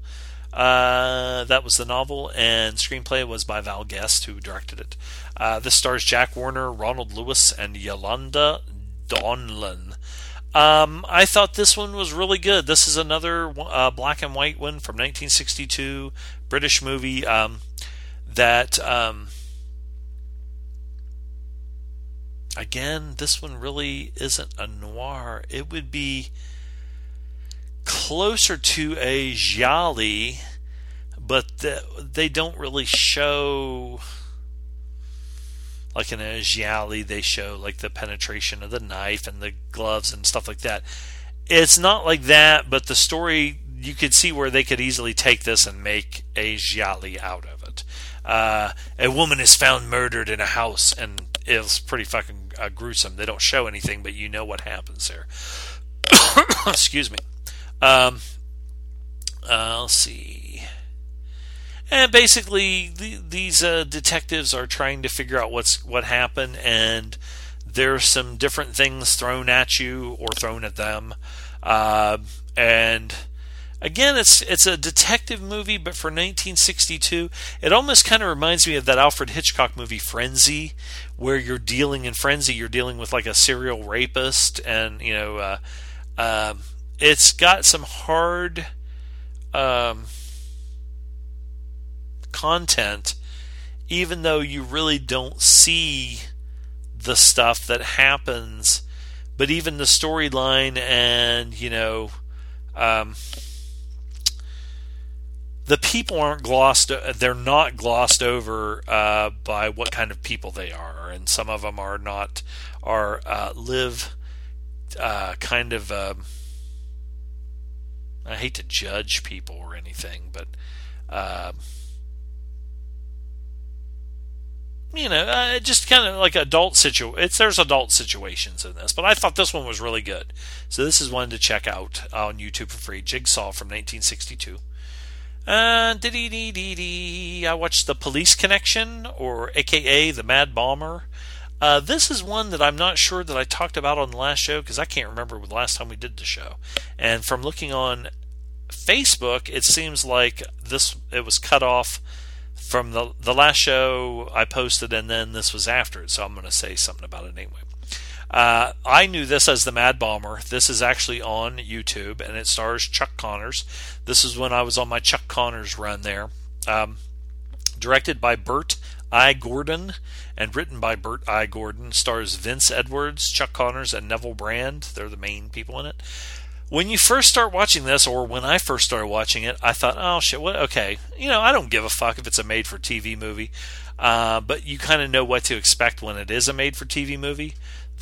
Uh, that was the novel, and screenplay was by Val Guest, who directed it. Uh, this stars Jack Warner, Ronald Lewis, and Yolanda Donlan. Um, I thought this one was really good. This is another uh, black and white one from 1962, British movie um, that. Um, again, this one really isn't a noir. It would be closer to a giallo, but the, they don't really show like in a giallo they show like the penetration of the knife and the gloves and stuff like that. It's not like that, but the story you could see where they could easily take this and make a giallo out of it. Uh, a woman is found murdered in a house, and it's pretty fucking uh, gruesome. They don't show anything, but you know what happens there. Excuse me. Um, uh, let's see. And basically, the, these uh, detectives are trying to figure out what's what happened, and there's some different things thrown at you or thrown at them. Uh, and again, it's it's a detective movie, but for 1962, it almost kind of reminds me of that Alfred Hitchcock movie Frenzy, where you're dealing in Frenzy, you're dealing with like a serial rapist, and you know. Uh, um, it's got some hard um, content, even though you really don't see the stuff that happens. But even the storyline and, you know, um, the people aren't glossed they're not glossed over uh, by what kind of people they are and some of them are not are uh, live uh, kind of um, I hate to judge people or anything, but you know, uh, just kind of like adult situ. It's there's adult situations in this, but I thought this one was really good. So this is one to check out on YouTube for free. Jigsaw from 1962. Uh, I watched The Police Connection, or AKA The Mad Bomber. Uh, this is one that I'm not sure that I talked about on the last show because I can't remember the last time we did the show. And from looking on Facebook, it seems like this it was cut off from the the last show I posted, and then this was after it. So I'm going to say something about it anyway. Uh, I knew this as the Mad Bomber. This is actually on YouTube, and it stars Chuck Connors. This is when I was on my Chuck Connors run there. Um, directed by Bert I. Gordon and written by Bert I. Gordon. Stars Vince Edwards, Chuck Connors, and Neville Brand. They're the main people in it. When you first start watching this, or when I first started watching it, I thought, oh shit, what? Okay, you know, I don't give a fuck if it's a made for TV movie. Uh, but you kind of know what to expect when it is a made for TV movie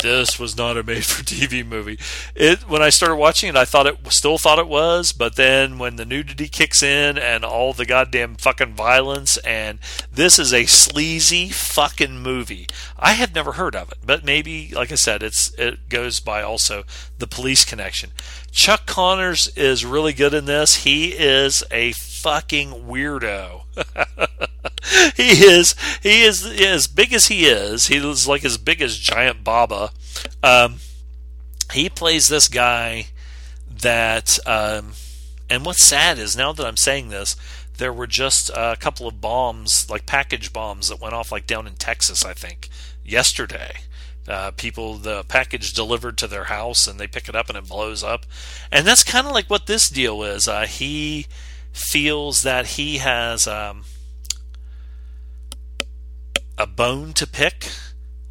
this was not a made for TV movie. It when I started watching it, I thought it still thought it was, but then when the nudity kicks in and all the goddamn fucking violence and this is a sleazy fucking movie. I had never heard of it, but maybe like I said, it's it goes by also the police connection. Chuck Connors is really good in this. He is a fucking weirdo. he is he is as big as he is. He is like as big as Giant Baba. Um, he plays this guy that. Um, and what's sad is now that I'm saying this, there were just a couple of bombs, like package bombs, that went off like down in Texas, I think, yesterday. Uh, people, the package delivered to their house, and they pick it up and it blows up. And that's kind of like what this deal is. Uh, he feels that he has um, a bone to pick.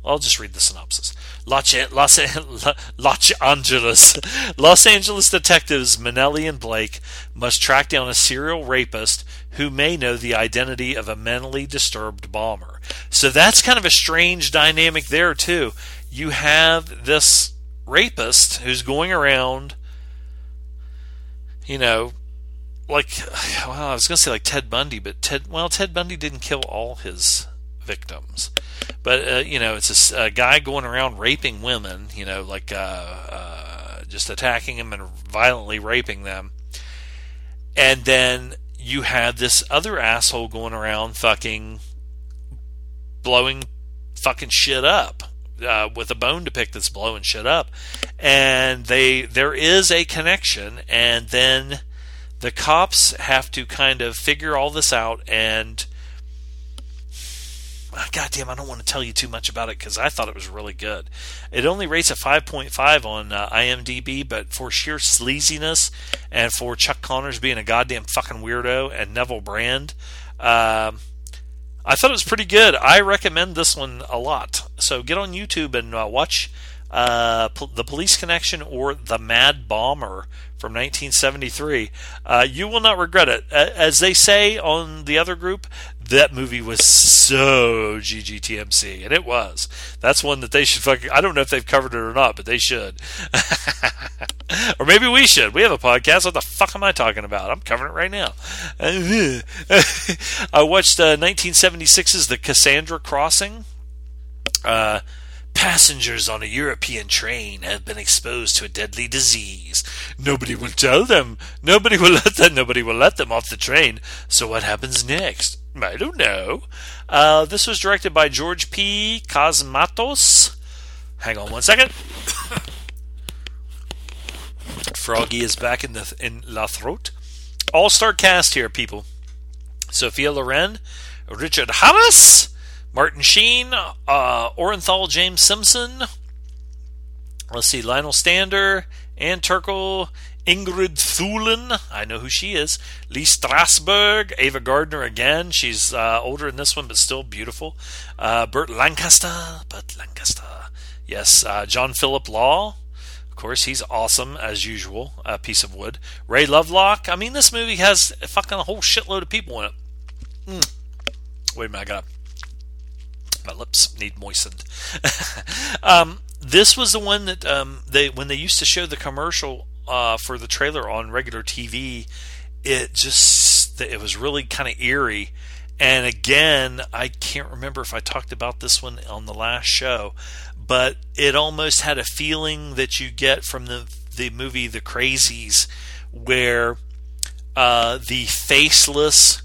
I'll just read the synopsis. Los, Los, Los Angeles, Los Angeles detectives Manelli and Blake must track down a serial rapist who may know the identity of a mentally disturbed bomber. So that's kind of a strange dynamic there too. You have this rapist who's going around, you know, like well, I was going to say like Ted Bundy, but Ted well, Ted Bundy didn't kill all his victims. But uh, you know, it's a, a, guy going around raping women. You know, like uh, uh, just attacking them and violently raping them. And then you have this other asshole going around fucking blowing fucking shit up uh, with a bone to pick that's blowing shit up, and they there is a connection, and then the cops have to kind of figure all this out and. Ah, God damn, I don't want to tell you too much about it because I thought it was really good. It only rates a 5.5 on uh, IMDb, but for sheer sleaziness and for Chuck Connors being a goddamn fucking weirdo and Neville Brand, uh, I thought it was pretty good. I recommend this one a lot. So get on YouTube and uh, watch uh, The Police Connection or The Mad Bomber from 1973. Uh, you will not regret it. As they say on the other group, that movie was so GGTMC, and it was. That's one that they should fucking. I don't know if they've covered it or not, but they should. or maybe we should. We have a podcast. What the fuck am I talking about? I'm covering it right now. I watched uh, 1976's The Cassandra Crossing. Uh, Passengers on a European train have been exposed to a deadly disease. Nobody will tell them. Nobody will let them. Nobody will let them off the train. So what happens next? I don't know. Uh, this was directed by George P. Cosmatos. Hang on one second. Froggy is back in the in La Throat. All star cast here, people. Sophia Loren, Richard Harris, Martin Sheen, uh, Orenthal James Simpson. Let's see, Lionel Stander, Ann Turkel, Ingrid Thulin. I know who she is. Lee Strasberg, Ava Gardner again. She's uh, older in this one, but still beautiful. Uh, Burt Lancaster, Burt Lancaster. Yes, uh, John Philip Law. Of course, he's awesome as usual. A piece of wood. Ray Lovelock. I mean, this movie has fucking a whole shitload of people in it. Mm. Wait a minute, I got my lips need moistened. um, this was the one that um, they when they used to show the commercial uh, for the trailer on regular TV. It just it was really kind of eerie. And again, I can't remember if I talked about this one on the last show, but it almost had a feeling that you get from the the movie The Crazies, where uh, the faceless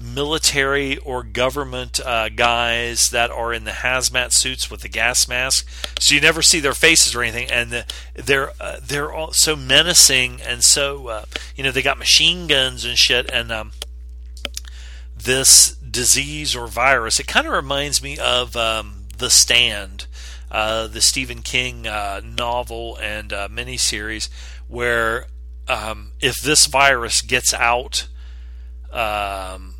military or government uh, guys that are in the hazmat suits with the gas mask, so you never see their faces or anything, and the, they're uh, they're all so menacing and so uh, you know they got machine guns and shit, and um, this disease or virus, it kind of reminds me of um, The Stand, uh, the Stephen King uh, novel and uh, miniseries, where um, if this virus gets out. Um,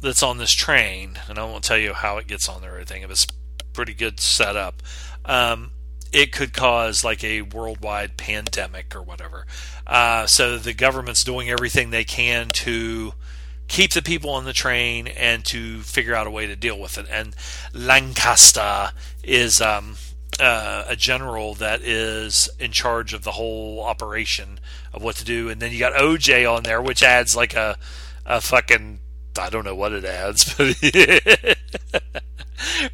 that's on this train, and I won't tell you how it gets on there or anything. It was pretty good setup. Um, it could cause like a worldwide pandemic or whatever. Uh, so the government's doing everything they can to keep the people on the train and to figure out a way to deal with it. And Lancaster is um, uh, a general that is in charge of the whole operation of what to do. And then you got OJ on there, which adds like a a fucking I don't know what it adds, but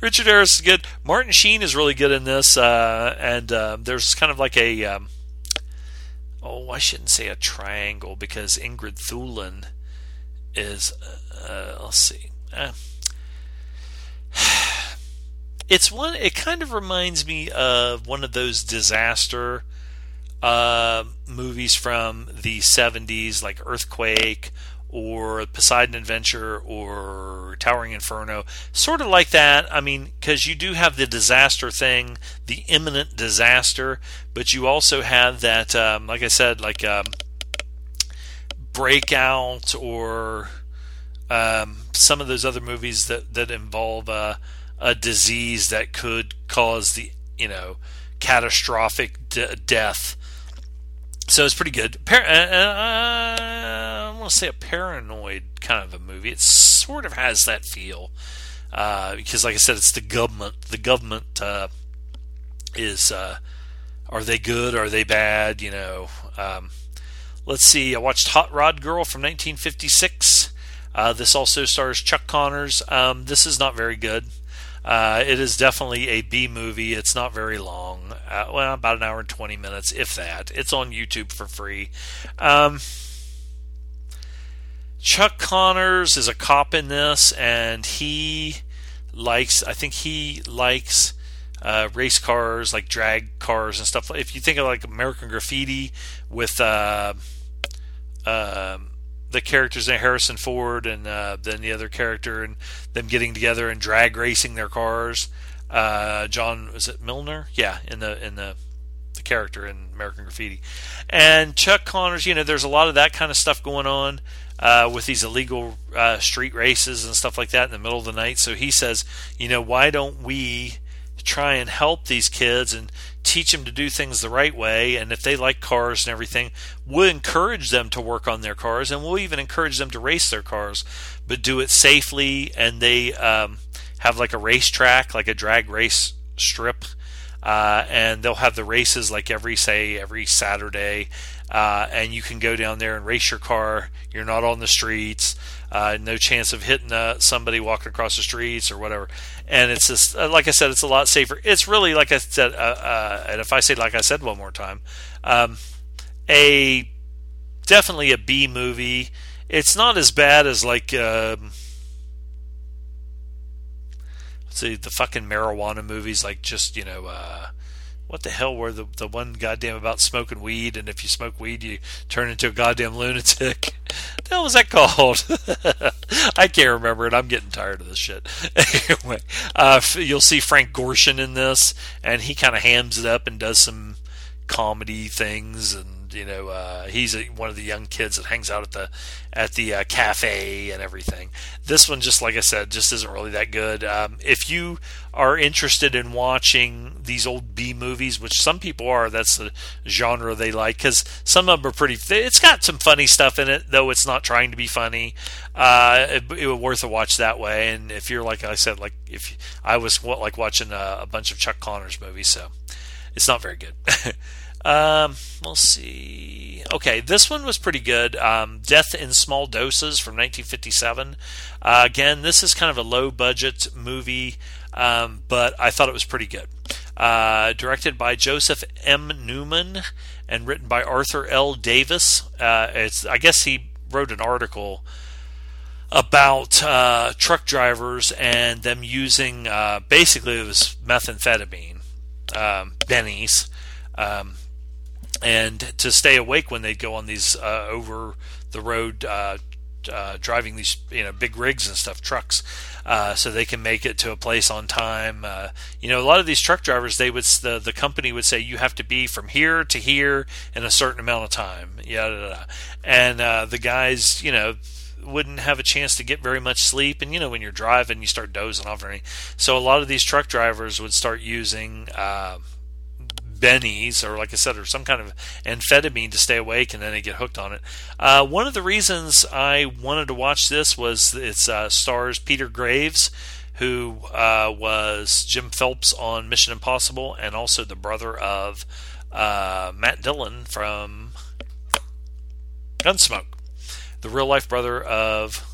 Richard Harris is good. Martin Sheen is really good in this, uh, and uh, there's kind of like a um, oh, I shouldn't say a triangle because Ingrid Thulin is uh, let's see. Uh, it's one. It kind of reminds me of one of those disaster uh, movies from the '70s, like Earthquake or Poseidon Adventure or Towering Inferno, sort of like that. I mean, because you do have the disaster thing, the imminent disaster, but you also have that, um, like I said, like um, Breakout or um, some of those other movies that that involve uh, a disease that could cause the you know catastrophic de- death so it's pretty good. Par- uh, I want to say a paranoid kind of a movie. It sort of has that feel uh, because, like I said, it's the government. The government uh, is uh, are they good? Are they bad? You know. Um, let's see. I watched Hot Rod Girl from 1956. Uh, this also stars Chuck Connors. Um, this is not very good. Uh, it is definitely a B movie. It's not very long. Uh, well, about an hour and 20 minutes, if that. It's on YouTube for free. Um, Chuck Connors is a cop in this, and he likes, I think he likes uh, race cars, like drag cars and stuff. If you think of like American Graffiti with uh, uh, the characters in Harrison Ford and uh, then the other character and them getting together and drag racing their cars. Uh, John was it Milner? Yeah, in the in the the character in American Graffiti, and Chuck Connors. You know, there's a lot of that kind of stuff going on uh, with these illegal uh, street races and stuff like that in the middle of the night. So he says, you know, why don't we try and help these kids and teach them to do things the right way? And if they like cars and everything, we'll encourage them to work on their cars and we'll even encourage them to race their cars, but do it safely. And they um, have like a racetrack, like a drag race strip. Uh, and they'll have the races like every say every Saturday, uh, and you can go down there and race your car. You're not on the streets. Uh, no chance of hitting uh, somebody walking across the streets or whatever. And it's just uh, like I said, it's a lot safer. It's really like I said, uh, uh, and if I say like I said one more time, um, a definitely a B movie. It's not as bad as like. Um, let's see the fucking marijuana movies like just you know what the hell were the the one goddamn about smoking weed and if you smoke weed you turn into a goddamn lunatic. the hell was that called? I can't remember it. I'm getting tired of this shit. anyway, uh, you'll see Frank Gorshin in this, and he kind of hams it up and does some comedy things and you know, uh, he's a, one of the young kids that hangs out at the at the uh, cafe and everything. This one, just like I said, just isn't really that good. Um, if you are interested in watching these old B movies, which some people are, that's the genre they like because some of them are pretty. It's got some funny stuff in it, though it's not trying to be funny. Uh, it, it was worth a watch that way. And if you're like I said, like if I was like watching a, a bunch of Chuck Connors movies, so it's not very good. Um, we'll see. Okay, this one was pretty good. Um, Death in Small Doses from 1957. Uh, again, this is kind of a low budget movie, um, but I thought it was pretty good. Uh, directed by Joseph M. Newman and written by Arthur L. Davis. Uh, it's I guess he wrote an article about uh, truck drivers and them using uh, basically it was methamphetamine, um, bennies. Um, and to stay awake when they go on these uh, over the road uh, uh, driving these you know big rigs and stuff trucks uh, so they can make it to a place on time uh, you know a lot of these truck drivers they would the, the company would say you have to be from here to here in a certain amount of time yeah and uh, the guys you know wouldn't have a chance to get very much sleep and you know when you're driving you start dozing off and so a lot of these truck drivers would start using bennies or like I said, or some kind of amphetamine to stay awake, and then they get hooked on it. Uh, one of the reasons I wanted to watch this was it uh, stars Peter Graves, who uh, was Jim Phelps on Mission Impossible, and also the brother of uh, Matt Dillon from Gunsmoke, the real life brother of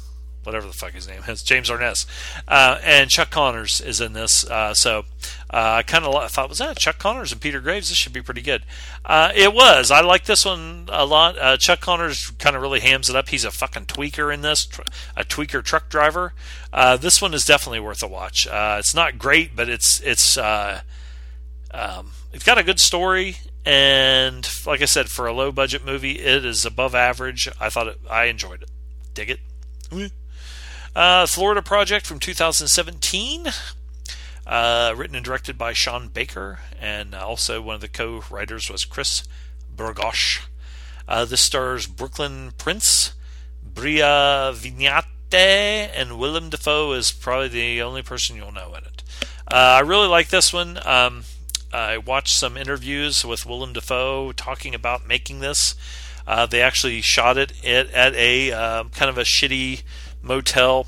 whatever the fuck his name is, James Arness, uh, and Chuck Connors is in this. Uh, so uh, I kind of thought, was that Chuck Connors and Peter Graves? This should be pretty good. Uh, it was. I like this one a lot. Uh, Chuck Connors kind of really hams it up. He's a fucking tweaker in this, a tweaker truck driver. Uh, this one is definitely worth a watch. it's not great, but it's it's um, it's got a good story. And like I said, for a low budget movie, it is above average. I thought it, I enjoyed it. Dig it. Uh, Florida Project from 2017, uh, written and directed by Sean Baker, and also one of the co-writers was Chris Bergoch. Uh, this stars Brooklyn Prince, Bria Vinaite, and Willem Dafoe is probably the only person you'll know in it. Uh, I really like this one. Um, I watched some interviews with Willem Dafoe talking about making this. Uh, they actually shot it at, at a uh, kind of a shitty motel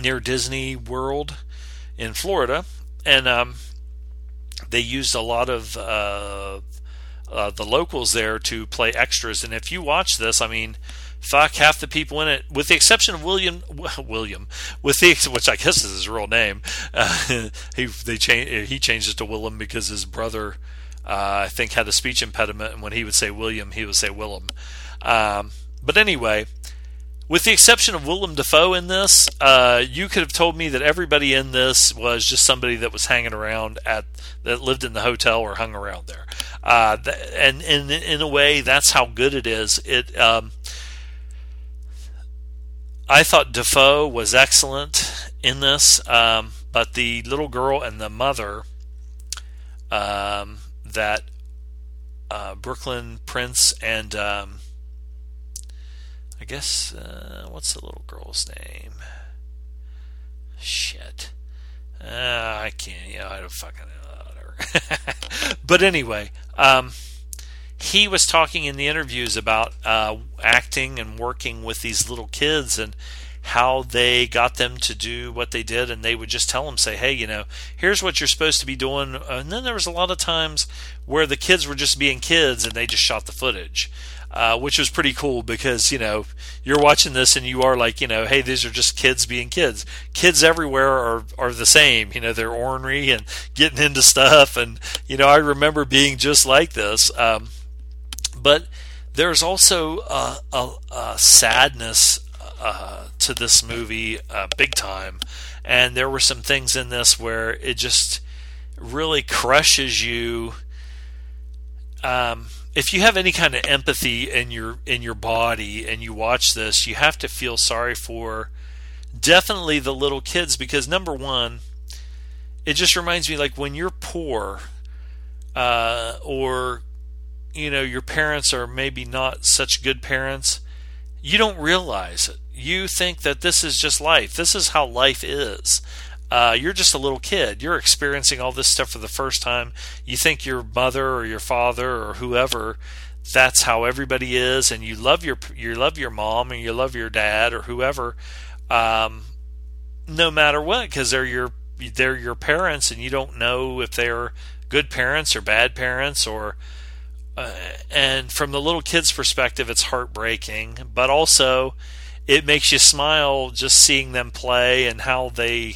near Disney World in Florida, and um, they used a lot of uh, uh, the locals there to play extras. And if you watch this, I mean, fuck half the people in it, with the exception of William. William, with the which I guess is his real name. Uh, he they changed he changed it to Willem because his brother. Uh, I think had a speech impediment, and when he would say William, he would say Willem. Um, but anyway, with the exception of Willem Dafoe in this, uh, you could have told me that everybody in this was just somebody that was hanging around at that lived in the hotel or hung around there. Uh, and in in a way, that's how good it is. It. Um, I thought Dafoe was excellent in this, um, but the little girl and the mother um, that uh, Brooklyn Prince and um, I guess uh, what's the little girl's name? Shit, uh, I can't. Know, I don't fucking know. but anyway, um, he was talking in the interviews about uh, acting and working with these little kids and how they got them to do what they did and they would just tell them say hey you know here's what you're supposed to be doing and then there was a lot of times where the kids were just being kids and they just shot the footage uh, which was pretty cool because you know you're watching this and you are like you know hey these are just kids being kids kids everywhere are are the same you know they're ornery and getting into stuff and you know I remember being just like this um, but there's also a, a, a sadness uh, to this movie uh, big time. And there were some things in this where it just really crushes you. Um, if you have any kind of empathy in your in your body and you watch this, you have to feel sorry for definitely the little kids because number one, it just reminds me like when you're poor uh, or you know your parents are maybe not such good parents, you don't realize it you think that this is just life. This is how life is. Uh, you're just a little kid. You're experiencing all this stuff for the first time. You think your mother or your father or whoever that's how everybody is, and you love your you love your mom and you love your dad or whoever, um, no matter what, because they're your they're your parents, and you don't know if they're good parents or bad parents or. Uh, and from the little kid's perspective, it's heartbreaking, but also it makes you smile just seeing them play and how they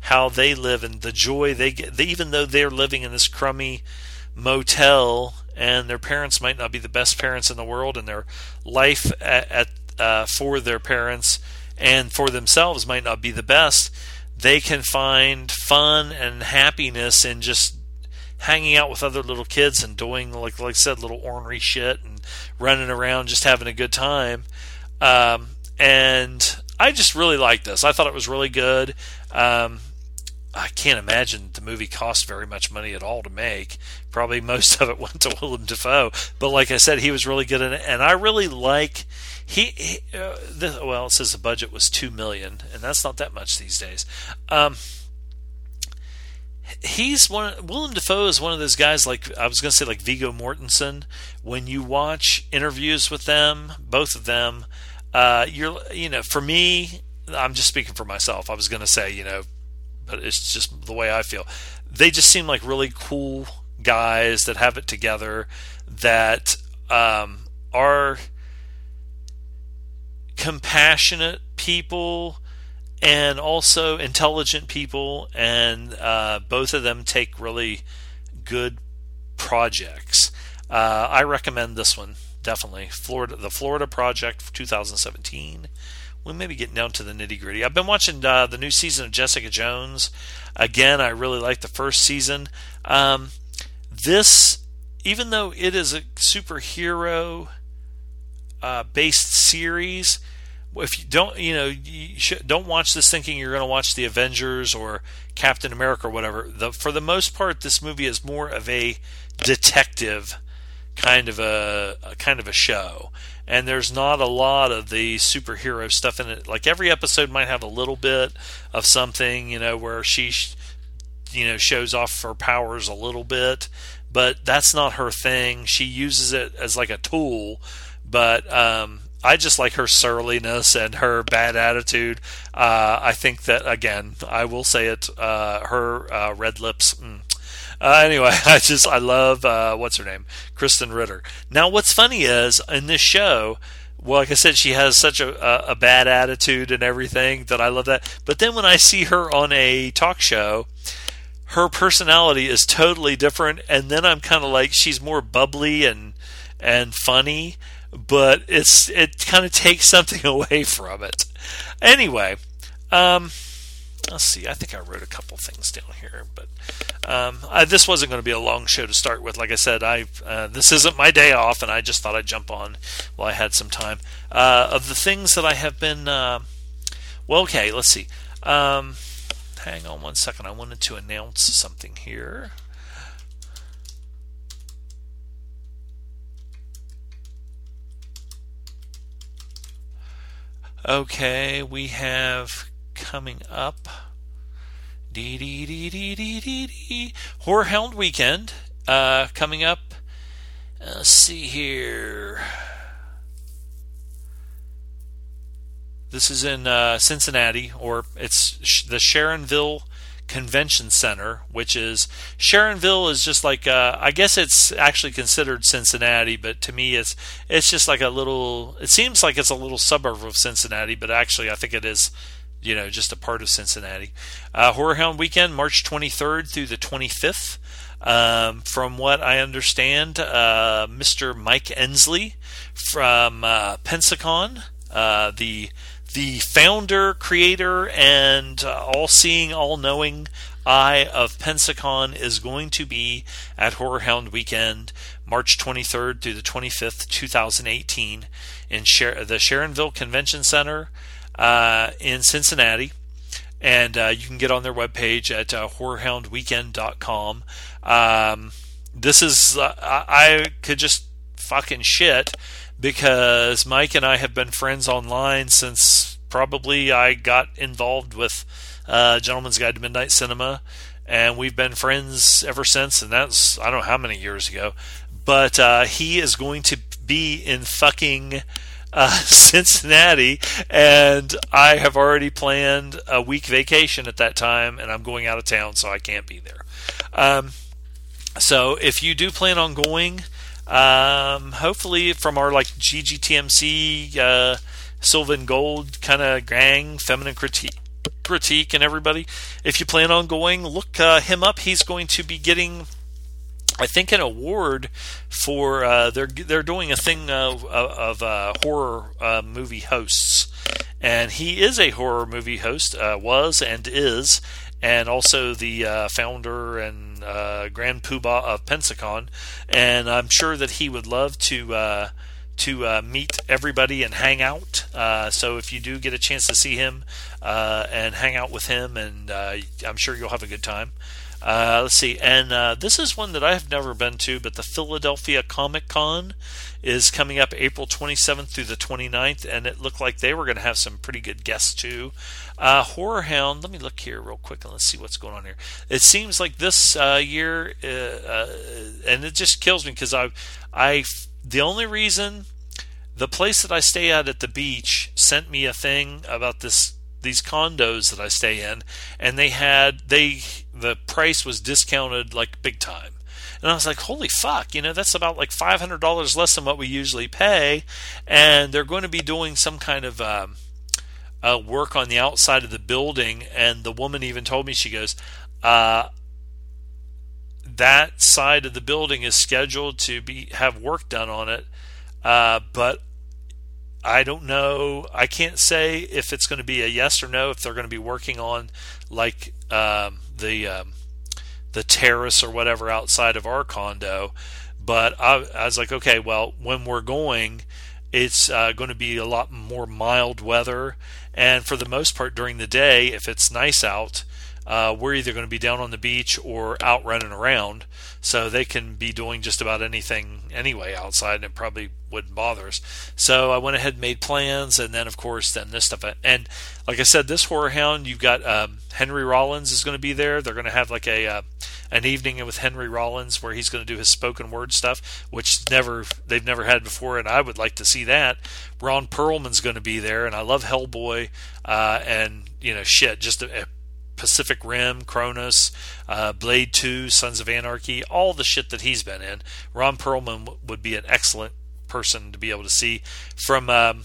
how they live and the joy they get. They, even though they're living in this crummy motel and their parents might not be the best parents in the world, and their life at, at uh, for their parents and for themselves might not be the best. They can find fun and happiness in just hanging out with other little kids and doing like like I said, little ornery shit and running around, just having a good time. Um, and I just really liked this. I thought it was really good. Um, I can't imagine the movie cost very much money at all to make. Probably most of it went to Willem Dafoe. But like I said, he was really good in it, and I really like he. he uh, well, it says the budget was two million, and that's not that much these days. Um, he's one. Willem Dafoe is one of those guys. Like I was going to say, like Viggo Mortensen. When you watch interviews with them, both of them uh, you're you know for me i'm just speaking for myself i was going to say you know it's just the way i feel they just seem like really cool guys that have it together that um, are compassionate people and also intelligent people and uh, both of them take really good projects uh, i recommend this one definitely. Florida, the Florida Project 2017. We may be getting down to the nitty gritty. I've been watching uh, the new season of Jessica Jones. Again, I really like the first season. Um, this, even though it is a superhero uh, based series, if you don't, you know, you should, don't watch this thinking you're going to watch the Avengers or Captain America or whatever. The, for the most part, this movie is more of a detective kind of a, a, kind of a show and there's not a lot of the superhero stuff in it like every episode might have a little bit of something you know where she you know shows off her powers a little bit but that's not her thing she uses it as like a tool but um, I just like her surliness and her bad attitude. Uh, I think that again, I will say it. Uh, her uh, red lips. Mm, uh, anyway, I just I love uh, what's her name, Krysten Ritter. Now, what's funny is in this show, well, like I said, she has such a, a, a bad attitude and everything that I love that. But then when I see her on a talk show, her personality is totally different, and then I'm kind of like she's more bubbly and and funny. but it's it kind of takes something away from it. Anyway, um, let's see. I think I wrote a couple things down here, but um, I, this wasn't going to be a long show to start with. Like I said, I uh, this isn't my day off, and I just thought I'd jump on while I had some time. Uh, of the things that I have been, uh, well, okay, let's see. Um, hang on one second. I wanted to announce something here. Okay, we have coming up. Dee dee dee dee dee dee dee. Weekend uh, coming up. Let's see here. This is in uh, Cincinnati, or it's the Sharonville Convention Center, which is Sharonville is just like uh, I guess it's actually considered Cincinnati, but to me it's it's just like a little. It seems like it's a little suburb of Cincinnati, but actually I think it is you know just a part of Cincinnati. Uh, Horror Hound Weekend, March 23rd through the 25th. Um, from what I understand, uh, Mr. Mike Ensley from uh, Pensacon, uh, the the founder, creator, and uh, all-seeing, all-knowing eye of Pensacon is going to be at Horror Hound Weekend, March 23rd through the 25th, 2018, in Sher- the Sharonville Convention Center uh, in Cincinnati. And uh, you can get on their webpage at uh, horrorhoundweekend.com. Um, this is, uh, I could just fucking shit because Mike and I have been friends online since probably I got involved with uh, Gentleman's Guide to Midnight Cinema, and we've been friends ever since. And that's I don't know how many years ago, but uh, he is going to be in fucking uh, Cincinnati, and I have already planned a week vacation at that time, and I'm going out of town, so I can't be there. Um, so if you do plan on going, um, hopefully from our like GGTMC, uh, Sylvan Gold kind of gang, feminine critique. Critique and everybody. If you plan on going, look uh, him up. He's going to be getting I think an award for uh, they're they're doing a thing of, of uh, horror uh, movie hosts, and he is a horror movie host, uh, was and is, and also the uh, founder and uh, grand poobah of Pensacon, and I'm sure that he would love to to meet everybody and hang out. so if you do get a chance to see him and hang out with him, and I'm sure you'll have a good time. Uh, let's see, and uh, this is one that I have never been to, but the Philadelphia Comic Con is coming up April 27th through the 29th, and it looked like they were going to have some pretty good guests too. Uh, Horror Hound, let me look here real quick and let's see what's going on here. It seems like this uh, year, uh, uh, and it just kills me because I, I, the only reason the place that I stay at at the beach sent me a thing about this these condos that I stay in, and they had they the price was discounted like big time. And I was like, holy fuck, you know, that's about like $500 less than what we usually pay. And they're going to be doing some kind of um, uh, work on the outside of the building. And the woman even told me, she goes, uh, that side of the building is scheduled to be have work done on it. Uh, but I don't know. I can't say if it's going to be a yes or no. If they're going to be working on like um, the um, the terrace or whatever outside of our condo, but I, I was like, okay, well, when we're going, it's uh, going to be a lot more mild weather, and for the most part during the day, if it's nice out, uh, we're either going to be down on the beach or out running around. So they can be doing just about anything anyway outside, and it probably wouldn't bother us. So I went ahead and made plans, and then of course, then this stuff. And like I said, this horror hound, you've got um, Henry Rollins is going to be there. They're going to have like a uh, an evening with Henry Rollins where he's going to do his spoken word stuff, which never they've never had before, and I would like to see that. Ron Perlman's going to be there, and I love Hellboy, uh, and you know, shit, just a, a Pacific Rim, Cronos, uh, Blade 2, Sons of Anarchy, all the shit that he's been in. Ron Perlman would be an excellent person to be able to see from um,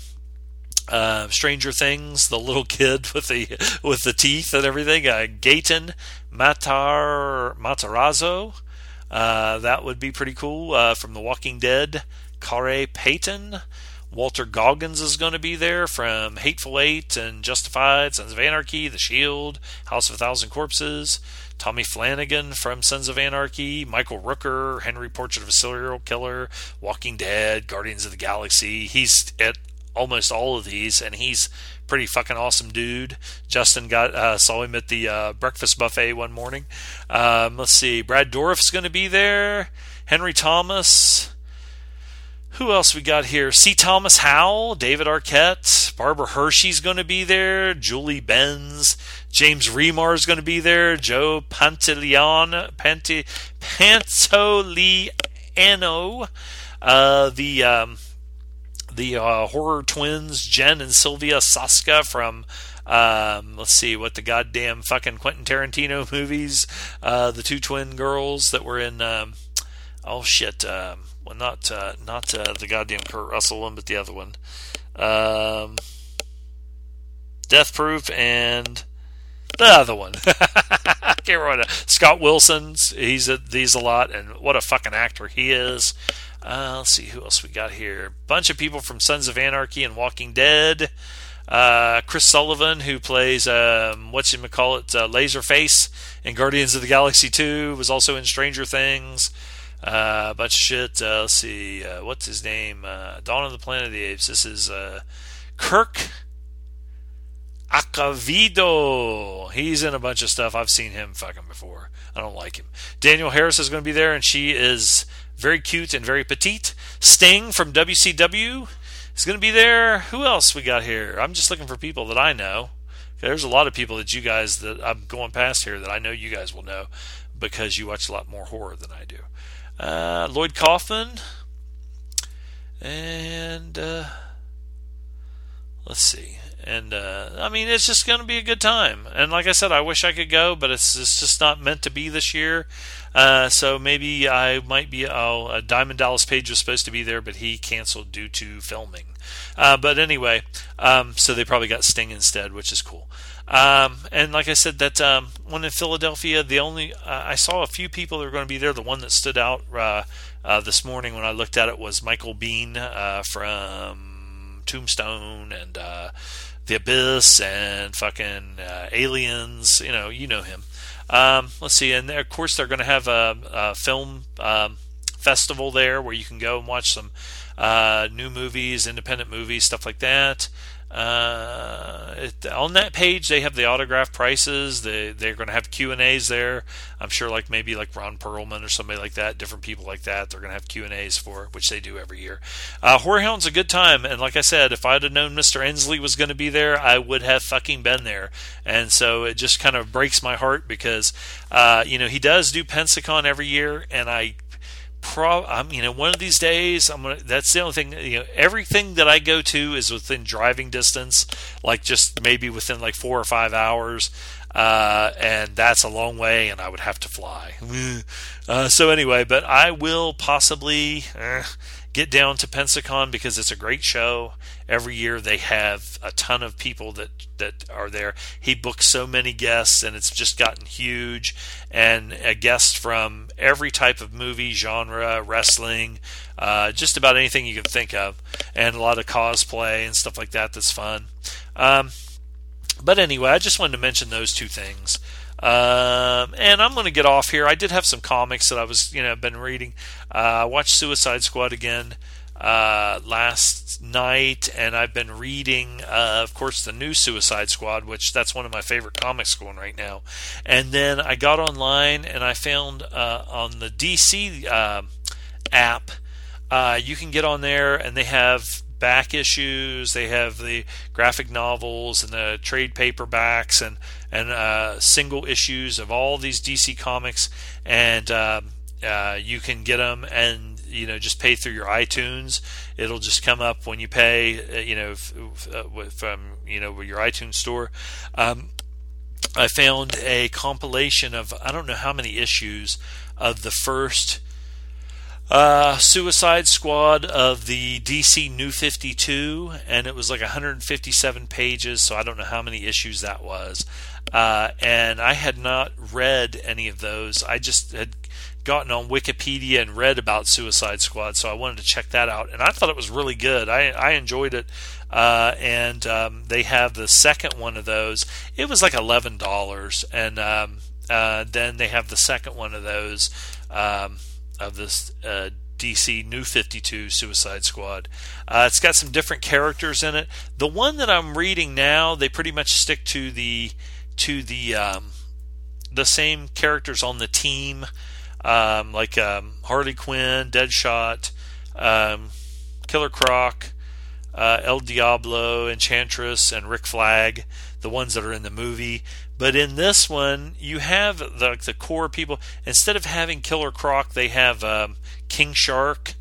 uh, Stranger Things, the little kid with the with the teeth and everything. Uh, Gaten Matar Matarazzo, uh, that would be pretty cool. Uh, from The Walking Dead Khary Payton. Walton Goggins is going to be there from Hateful Eight and Justified, Sons of Anarchy, The Shield, House of a Thousand Corpses. Tommy Flanagan from Sons of Anarchy, Michael Rooker, Henry Portrait of a Serial Killer, Walking Dead, Guardians of the Galaxy. He's at almost all of these, and he's pretty fucking awesome dude. Justin got uh, saw him at the uh, breakfast buffet one morning. Um, let's see, Brad Dourif's going to be there. Henry Thomas. Who else we got here? C. Thomas Howell, David Arquette, Barbara Hershey's going to be there, Julie Benz, James Remar is going to be there, Joe Panti, Pantoliano, uh, the um, the uh, horror twins, Jen and Sylvia Soska from um, let's see what the goddamn fucking Quentin Tarantino movies, uh, the two twin girls that were in. Um, oh shit! Um, well, not uh, not uh, the goddamn Kurt Russell one, but the other one. Um, Death Proof and the other one. I can't remember. Scott Wilson's. He's a, he's a lot, and what a fucking actor he is. Uh, let's see who else we got here. Bunch of people from Sons of Anarchy and Walking Dead. Uh, Chris Sullivan, who plays um, what's you call it, uh, Laserface in Guardians of the Galaxy 2, was also in Stranger Things. Uh, a bunch of shit. Uh, let's see, uh, what's his name? Uh, Dawn of the Planet of the Apes. This is uh, Kirk Acevedo. He's in a bunch of stuff. I've seen him fucking before. I don't like him. Danielle Harris is going to be there, and she is very cute and very petite. Sting from WCW is going to be there. Who else we got here? I'm just looking for people that I know. There's a lot of people that you guys that I'm going past here that I know you guys will know because you watch a lot more horror than I do uh, Lloyd Kaufman, and uh, let's see. And uh, I mean, it's just going to be a good time. And like I said, I wish I could go, but it's, it's just not meant to be this year. Uh, so maybe I might be. Oh, Diamond Dallas Page was supposed to be there, but he canceled due to filming. Uh, but anyway, um, so they probably got Sting instead, which is cool. Um, and like I said, that um, one in Philadelphia, the only uh, I saw a few people that were going to be there. The one that stood out uh, uh, this morning when I looked at it was Michael Biehn uh, from Tombstone and uh, The Abyss and fucking uh, Aliens. You know, you know him. Um, let's see, and of course they're going to have a, a film um, festival there where you can go and watch some new movies, independent movies, stuff like that. Uh, it, on that page, they have the autograph prices. They they're going to have Q and A's there. I'm sure, like maybe like Ron Perlman or somebody like that, different people like that. They're going to have Q and A's for which they do every year. Uh, Horror Hound's a good time, and like I said, if I'd have known Mr. Ensley was going to be there, I would have fucking been there. And so it just kind of breaks my heart because, uh, you know, he does do Pensacon every year, and I pro you know one of these days I'm gonna that's the only thing you know everything that I go to is within driving distance like just maybe within like four or five hours uh, and that's a long way and I would have to fly. Uh, so anyway but I will possibly eh, get down to Pensacon because it's a great show. Every year they have a ton of people that that are there. He books so many guests and it's just gotten huge and a guest from every type of movie genre, wrestling, uh, just about anything you can think of, and a lot of cosplay and stuff like that. That's fun. Um, but anyway, I just wanted to mention those two things. Um, and I'm going to get off here. I did have some comics that I was, you know, been reading. Uh, I watched Suicide Squad again uh, last night, and I've been reading, uh, of course, the new Suicide Squad, which that's one of my favorite comics going right now. And then I got online and I found uh, on the DC uh, app, uh, you can get on there and they have back issues. They have the graphic novels and the trade paperbacks and and uh, single issues of all these DC comics, and uh, uh, you can get them and you know just pay through your iTunes. It'll just come up when you pay, uh, you know, uh, from you know your iTunes store. Um, I found a compilation of I don't know how many issues of the first uh, Suicide Squad of the DC New 52, and it was like 157 pages, so I don't know how many issues that was. Uh, and I had not read any of those. I just had gotten on Wikipedia and read about Suicide Squad, so I wanted to check that out, and I thought it was really good. I I enjoyed it, uh, and um, they have the second one of those. It was like eleven dollars, and um, uh, then they have the second one of those um, of this. Uh, DC New 52 Suicide Squad. Uh, it's got some different characters in it. The one that I'm reading now, they pretty much stick to the to the um, the same characters on the team um, like um, Harley Quinn, Deadshot, um, Killer Croc, uh, El Diablo, Enchantress, and Rick Flag, the ones that are in the movie. But in this one, you have the, the core people. Instead of having Killer Croc, they have um, King Shark,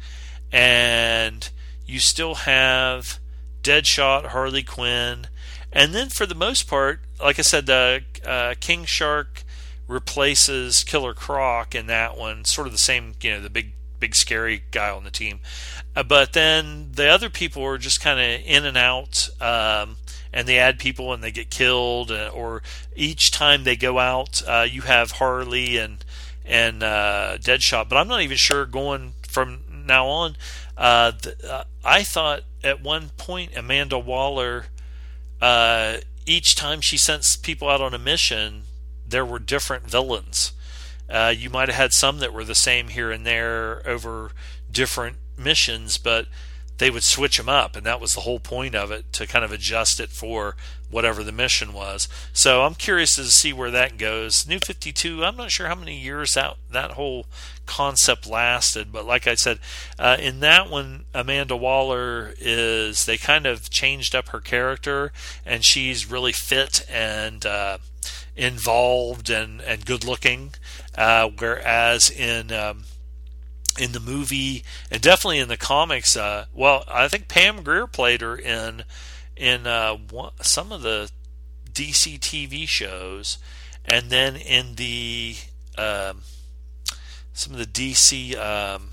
and you still have Deadshot, Harley Quinn, and then for the most part, like I said, the uh, King Shark replaces Killer Croc in that one, sort of the same, you know, the big big scary guy on the team. Uh, but then the other people are just kind of in and out, um, and they add people and they get killed. Uh, or each time they go out, uh, you have Harley and and uh, Deadshot. But I'm not even sure going from now on. Uh, the, uh, I thought at one point Amanda Waller, each time she sent people out on a mission, there were different villains. Uh, you might have had some that were the same here and there over different missions, but they would switch them up, and that was the whole point of it to kind of adjust it for whatever the mission was. So I'm curious to see where that goes. New 52, I'm not sure how many years that that whole concept lasted, but like I said, uh, in that one, Amanda Waller is they kind of changed up her character, and she's really fit and. Uh, involved and, and good looking, uh, whereas in um, in the movie and definitely in the comics, uh, well, I think Pam Grier played her in in uh, one, some of the DC TV shows, and then in the um, some of the DC um,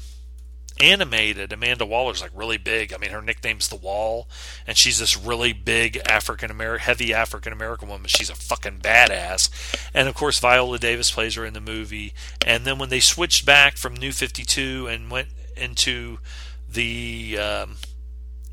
animated, Amanda Waller's like really big. I mean, her nickname's The Wall, and she's this really big African American, heavy African American woman. She's a fucking badass. And of course, Viola Davis plays her in the movie. And then when they switched back from New 52 and went into the um,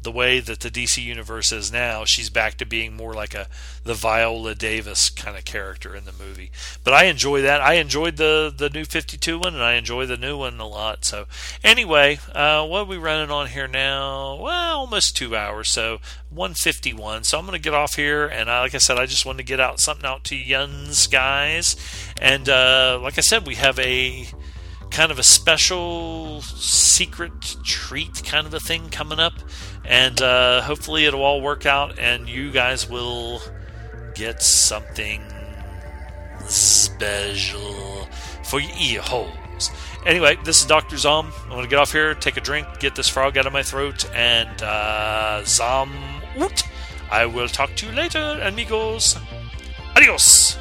the way that the DC universe is now, she's back to being more like a the Viola Davis kind of character in the movie. But I enjoy that. I enjoyed the the new 52 one, and I enjoy the new one a lot. So anyway, uh, what are we running on here now? Well, almost two hours. So 151. So I'm going to get off here, and I, like I said, I just wanted to get out something out to yuns guys, and uh, like I said, we have a kind of a special secret treat kind of a thing coming up and uh, hopefully it'll all work out and you guys will get something special for your ear holes. Anyway, this is Dr. Zom. I'm going to get off here, take a drink, get this frog out of my throat, and uh, Zom. I will talk to you later, amigos. Adios.